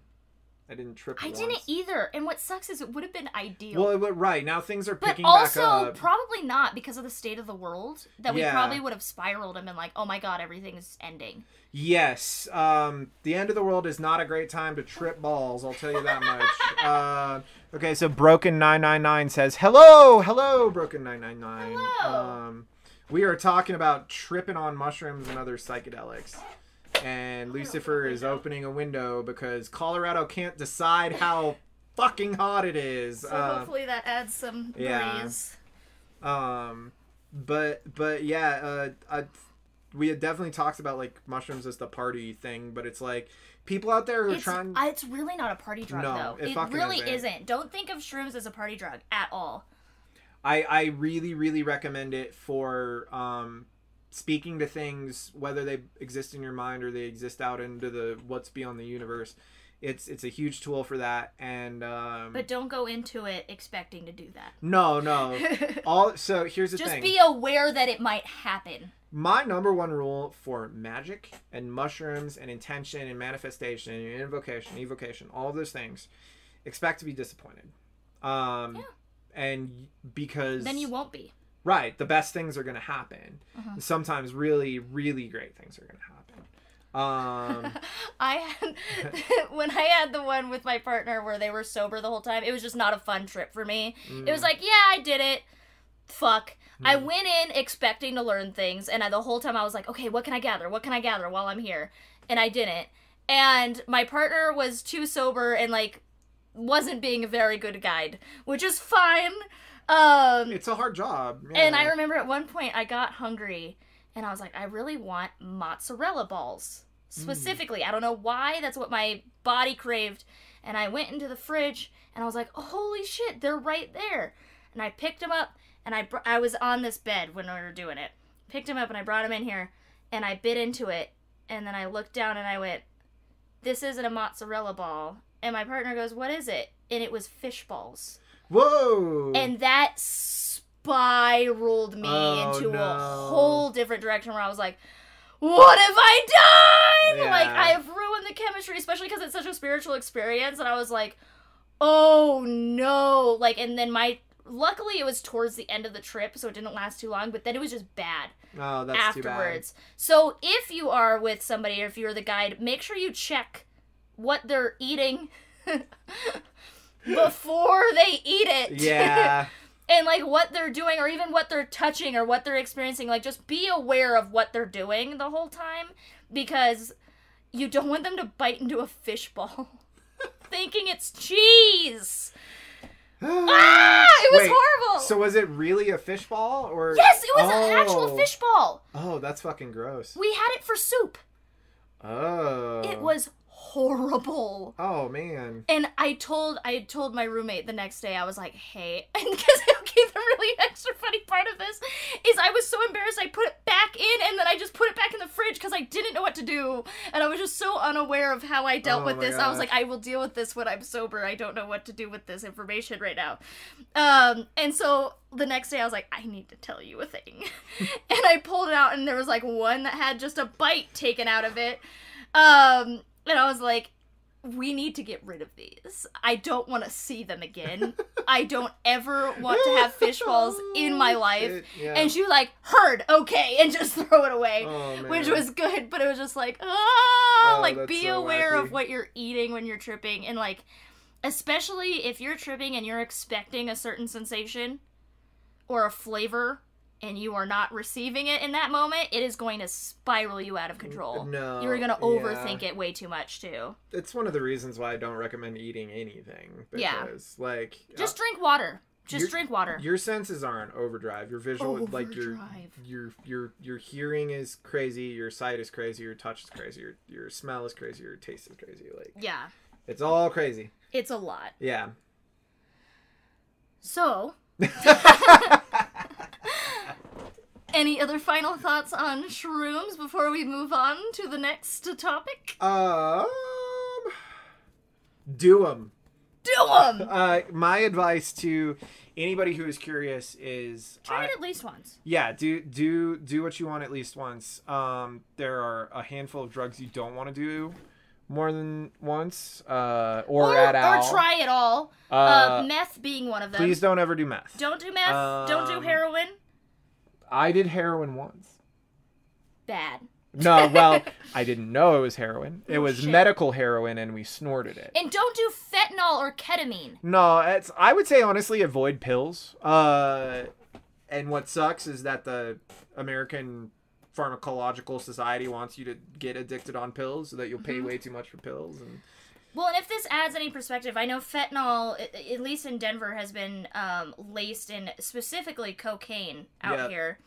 I didn't trip I once. didn't either. And what sucks is it would have been ideal. Well, it, right. Now things are But picking also, back up. probably not because of the state of the world. That we probably would have spiraled and been like, "Oh my god, everything's ending." Yes. Um, the end of the world is not a great time to trip balls. I'll tell you that much. uh, okay, so broken nine nine nine says hello, hello, broken nine nine nine. Hello. Um, We are talking about tripping on mushrooms and other psychedelics. And Lucifer is opening a window because Colorado can't decide how fucking hot it is. So Uh, hopefully that adds some yeah. breeze. um, but but yeah, uh, I, we had definitely talked about like mushrooms as the party thing, but it's like people out there who are trying. It's really not a party drug No, though. it It, really isn't. isn't. Don't think of shrooms as a party drug at all. I I really really recommend it for um speaking to things whether they exist in your mind or they exist out into the what's beyond the universe. It's it's a huge tool for that and um But don't go into it expecting to do that. no no all so here's the thing Just thing. be aware that it might happen. My number one rule for magic and mushrooms and intention and manifestation and invocation, evocation, all of those things, expect to be disappointed. Um Yeah. and because Then you won't be. Right, the best things are going to happen. Uh-huh. Sometimes really, really great things are going to happen. Um, I had when I had the one with my partner where they were sober the whole time. It was just not a fun trip for me. It was mm, like, yeah, I did it. Fuck. I Mm. went in expecting to learn things, and I, the whole time I was like, okay, what can I gather? What can I gather while I'm here? And I didn't. And my partner was too sober and like wasn't being a very good guide, which is fine. Um, it's a hard job. and I remember at one point I got hungry and I was like, I really want mozzarella balls. Specifically, I don't know why, that's what my body craved. And I went into the fridge and I was like, oh, holy shit, they're right there. And I picked them up and I, br- I was on this bed when we were doing it. Picked them up and I brought them in here and I bit into it. And then I looked down and I went, this isn't a mozzarella ball. And my partner goes, what is it? And it was fish balls Whoa! and that spiraled me Oh, into no. a whole different direction where I was like, "What have I done? Like I've ruined the chemistry, especially because it's such a spiritual experience." And I was like, "Oh no!" Like, and then my luckily it was towards the end of the trip, so it didn't last too long. But then it was just bad oh, that's afterwards. So if you are with somebody or if you're the guide, make sure you check what they're eating. before they eat it. Yeah. and like what they're doing or even what they're touching or what they're experiencing like just be aware of what they're doing the whole time because you don't want them to bite into a fishball thinking it's cheese ah it was Wait, horrible So was it really a fish ball or? yes it was an Oh. actual fishball Oh, that's fucking gross. we had it for soup Oh. it was horrible Oh man. And I told I told my roommate the next day I was like, "Hey," and because okay, the really extra funny part of this is I was so embarrassed I put it back in and then I just put it back in the fridge because I didn't know what to do and I was just so unaware of how I dealt Oh with this. I was like, "I will deal with this when I'm sober. I don't know what to do with this information right now." Um, and so the next day I was like, "I need to tell you a thing," and I pulled it out and there was like one that had just a bite taken out of it. Um, and I was like, we need to get rid of these. I don't want to see them again. I don't ever want to have fish balls in my life. Shit, yeah. And she was like, heard, okay, and just throw it away. Oh. Which was good, but it was just like, ah, Oh, like be so aware wacky. of what you're eating when you're tripping, and like, especially if you're tripping and you're expecting a certain sensation or a flavor, and you are not receiving it in that moment, it is going to spiral you out of control. No, You're gonna yeah. overthink it way too much too. It's one of the reasons why I don't recommend eating anything. Because, Yeah. like, Just uh, drink water. Just You're- drink water. your senses are on overdrive. Your visual, like your your your your hearing is crazy. Your sight is crazy. Your touch is crazy. Your your smell is crazy. Your taste is crazy. Like Yeah, it's all crazy. it's a lot. Yeah. So, any other final thoughts on shrooms before we move on to the next topic? um. Do them. Do them. Uh, my advice to anybody who is curious is Try I- it at least once. yeah do do do what you want at least once um there are a handful of drugs you don't want to do more than once uh or, Or, at all, or try it all. Uh, uh, meth being one of them. please don't ever do meth Don't do meth. don't do Um, heroin. I did heroin once Bad. no well i didn't know it was heroin it Oh, was shit. medical heroin and we snorted it And don't do fentanyl or ketamine. no it's i would say honestly avoid pills uh and what sucks is that the American Pharmacological Society wants you to get addicted on pills so that you'll pay way too much for pills. And Well, and if this adds any perspective, I know fentanyl, at least in Denver, has been um, laced in specifically cocaine out Yep. here.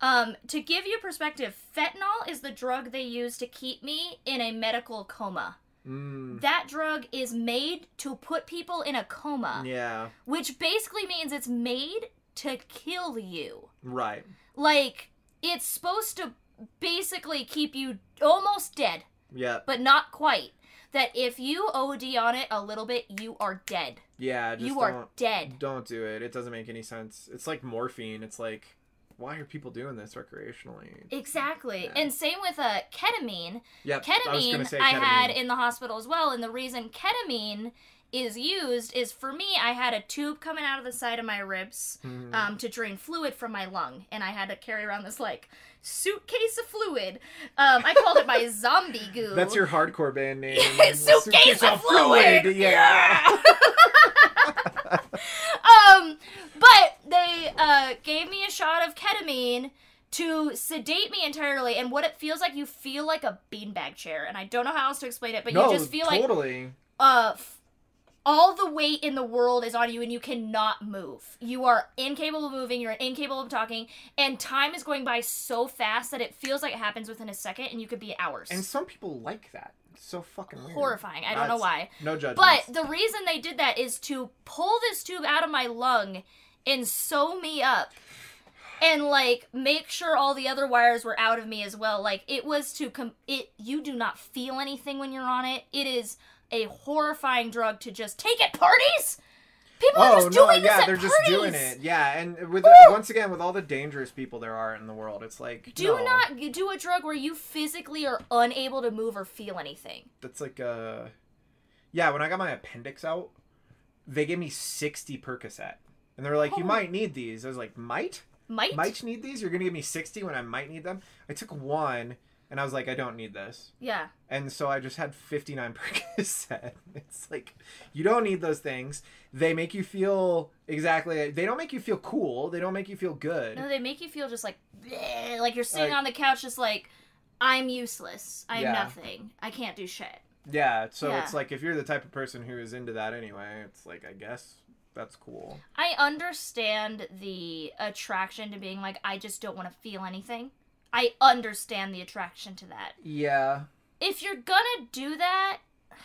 Um, to give you perspective, fentanyl is the drug they use to keep me in a medical coma. mm, That drug is made to put people in a coma, yeah, which basically means it's made to kill you. right. Like, it's supposed to basically keep you almost dead, Yeah, but not quite. That if you OD on it a little bit, you are dead. yeah. Just you are dead. don't do it. It doesn't make any sense. It's like morphine. It's like, why are people doing this recreationally? Exactly. Yeah. And same with uh, ketamine. Yep. I Ketamine I, ketamine. had in the hospital as well. And the reason ketamine is used is for me, I had a tube coming out of the side of my ribs Mhm. um, to drain fluid from my lung. And I had to carry around this like suitcase of fluid. Um, I called it my zombie goo. That's your hardcore band name. Suitcase of fluid. Yeah. um, but they uh, gave me a shot of ketamine to sedate me entirely, and what it feels like, you feel like a beanbag chair, and I don't know how else to explain it, but no, you just feel like totally. uh, f- all the weight in the world is on you, and you cannot move. You are incapable of moving. You're incapable of talking, and time is going by so fast that it feels like it happens within a second, and you could be hours. And some people like that. It's so fucking weird. Horrifying. I don't know why. No judgment. But the reason they did that is to pull this tube out of my lung and sew me up and like make sure all the other wires were out of me as well. Like it was to com- it you do not feel anything when you're on it. It is a horrifying drug to just take at parties. People are Oh just no! doing this Yeah, they're just doing it. Yeah, and with Woo! once again with all the dangerous people there are in the world, it's like Do no, not do a drug where you physically are unable to move or feel anything. That's like uh, yeah. When I got my appendix out, they gave me sixty Percocet, and they were like, "You Oh. might need these." I was like, "Might? Might? Might need these? You're gonna give me sixty when I might need them?" I took one, and I was like, "I don't need this." Yeah. and so I just had 59 Percocet. It's like you don't need those things. They make you feel exactly. They don't make you feel cool. They don't make you feel good. No, they make you feel just like bleh, like you're sitting Like- on the couch, just like I'm useless. I'm Yeah. nothing. I can't do shit. Yeah. So Yeah. it's like if you're the type of person who is into that anyway, it's like I guess that's cool. I understand the attraction to being like I just don't want to feel anything. I understand the attraction to that. Yeah. If you're gonna do that,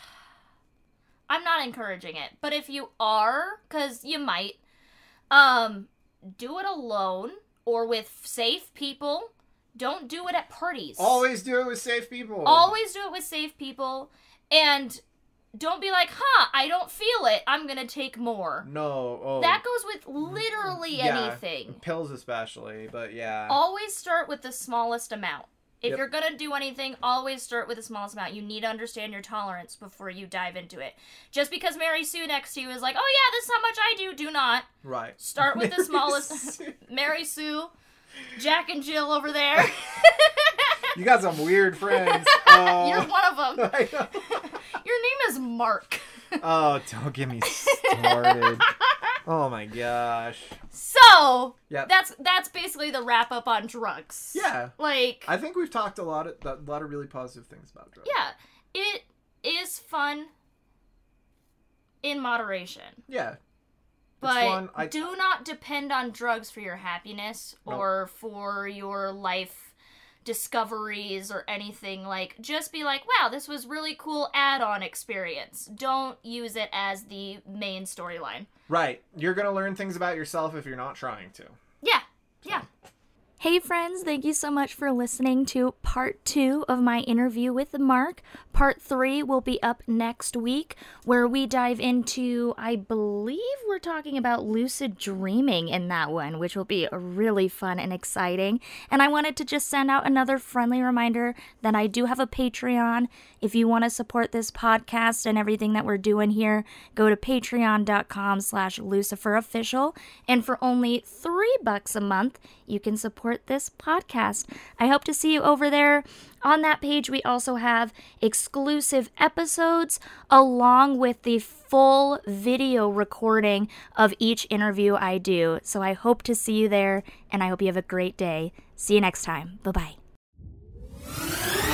I'm not encouraging it. But if you are, cuz you might um do it alone or with safe people. Don't do it at parties. Always do it with safe people. Always do it with safe people and don't be like, huh, I don't feel it. I'm gonna take more. No. Oh. That goes with literally yeah, anything. Pills especially, but yeah. Always start with the smallest amount. If Yep. you're gonna do anything, always start with the smallest amount. You need to understand your tolerance before you dive into it. Just because Mary Sue next to you is like, oh yeah, this is how much I do, do not. right. Start with the smallest. Mary Sue, Jack and Jill over there. you got some weird friends. Oh. You're one of them. I know. Your name is Mark. Oh, don't get me started. oh my gosh. So Yep. that's that's basically the wrap up on drugs. Yeah. Like I think we've talked a lot of a lot of really positive things about drugs. yeah, it is fun in moderation. Yeah. But. I- do not depend on drugs for your happiness Nope. or for your life discoveries or anything like just be like wow this was really cool add-on experience don't use it as the main storyline Right. You're gonna learn things about yourself if you're not trying to. Yeah, yeah. Hey, friends, thank you so much for listening to part two of my interview with Mark. Part three will be up next week, where we dive into, I believe we're talking about lucid dreaming in that one, which will be really fun and exciting. And I wanted to just send out another friendly reminder that I do have a Patreon. If you want to support this podcast and everything that we're doing here, go to patreon.com slash luciferofficial. And for only three bucks a month, you can support support this podcast. I hope to see you over there. On that page, we also have exclusive episodes along with the full video recording of each interview I do. So I hope to see you there, and I hope you have a great day. See you next time. Bye bye.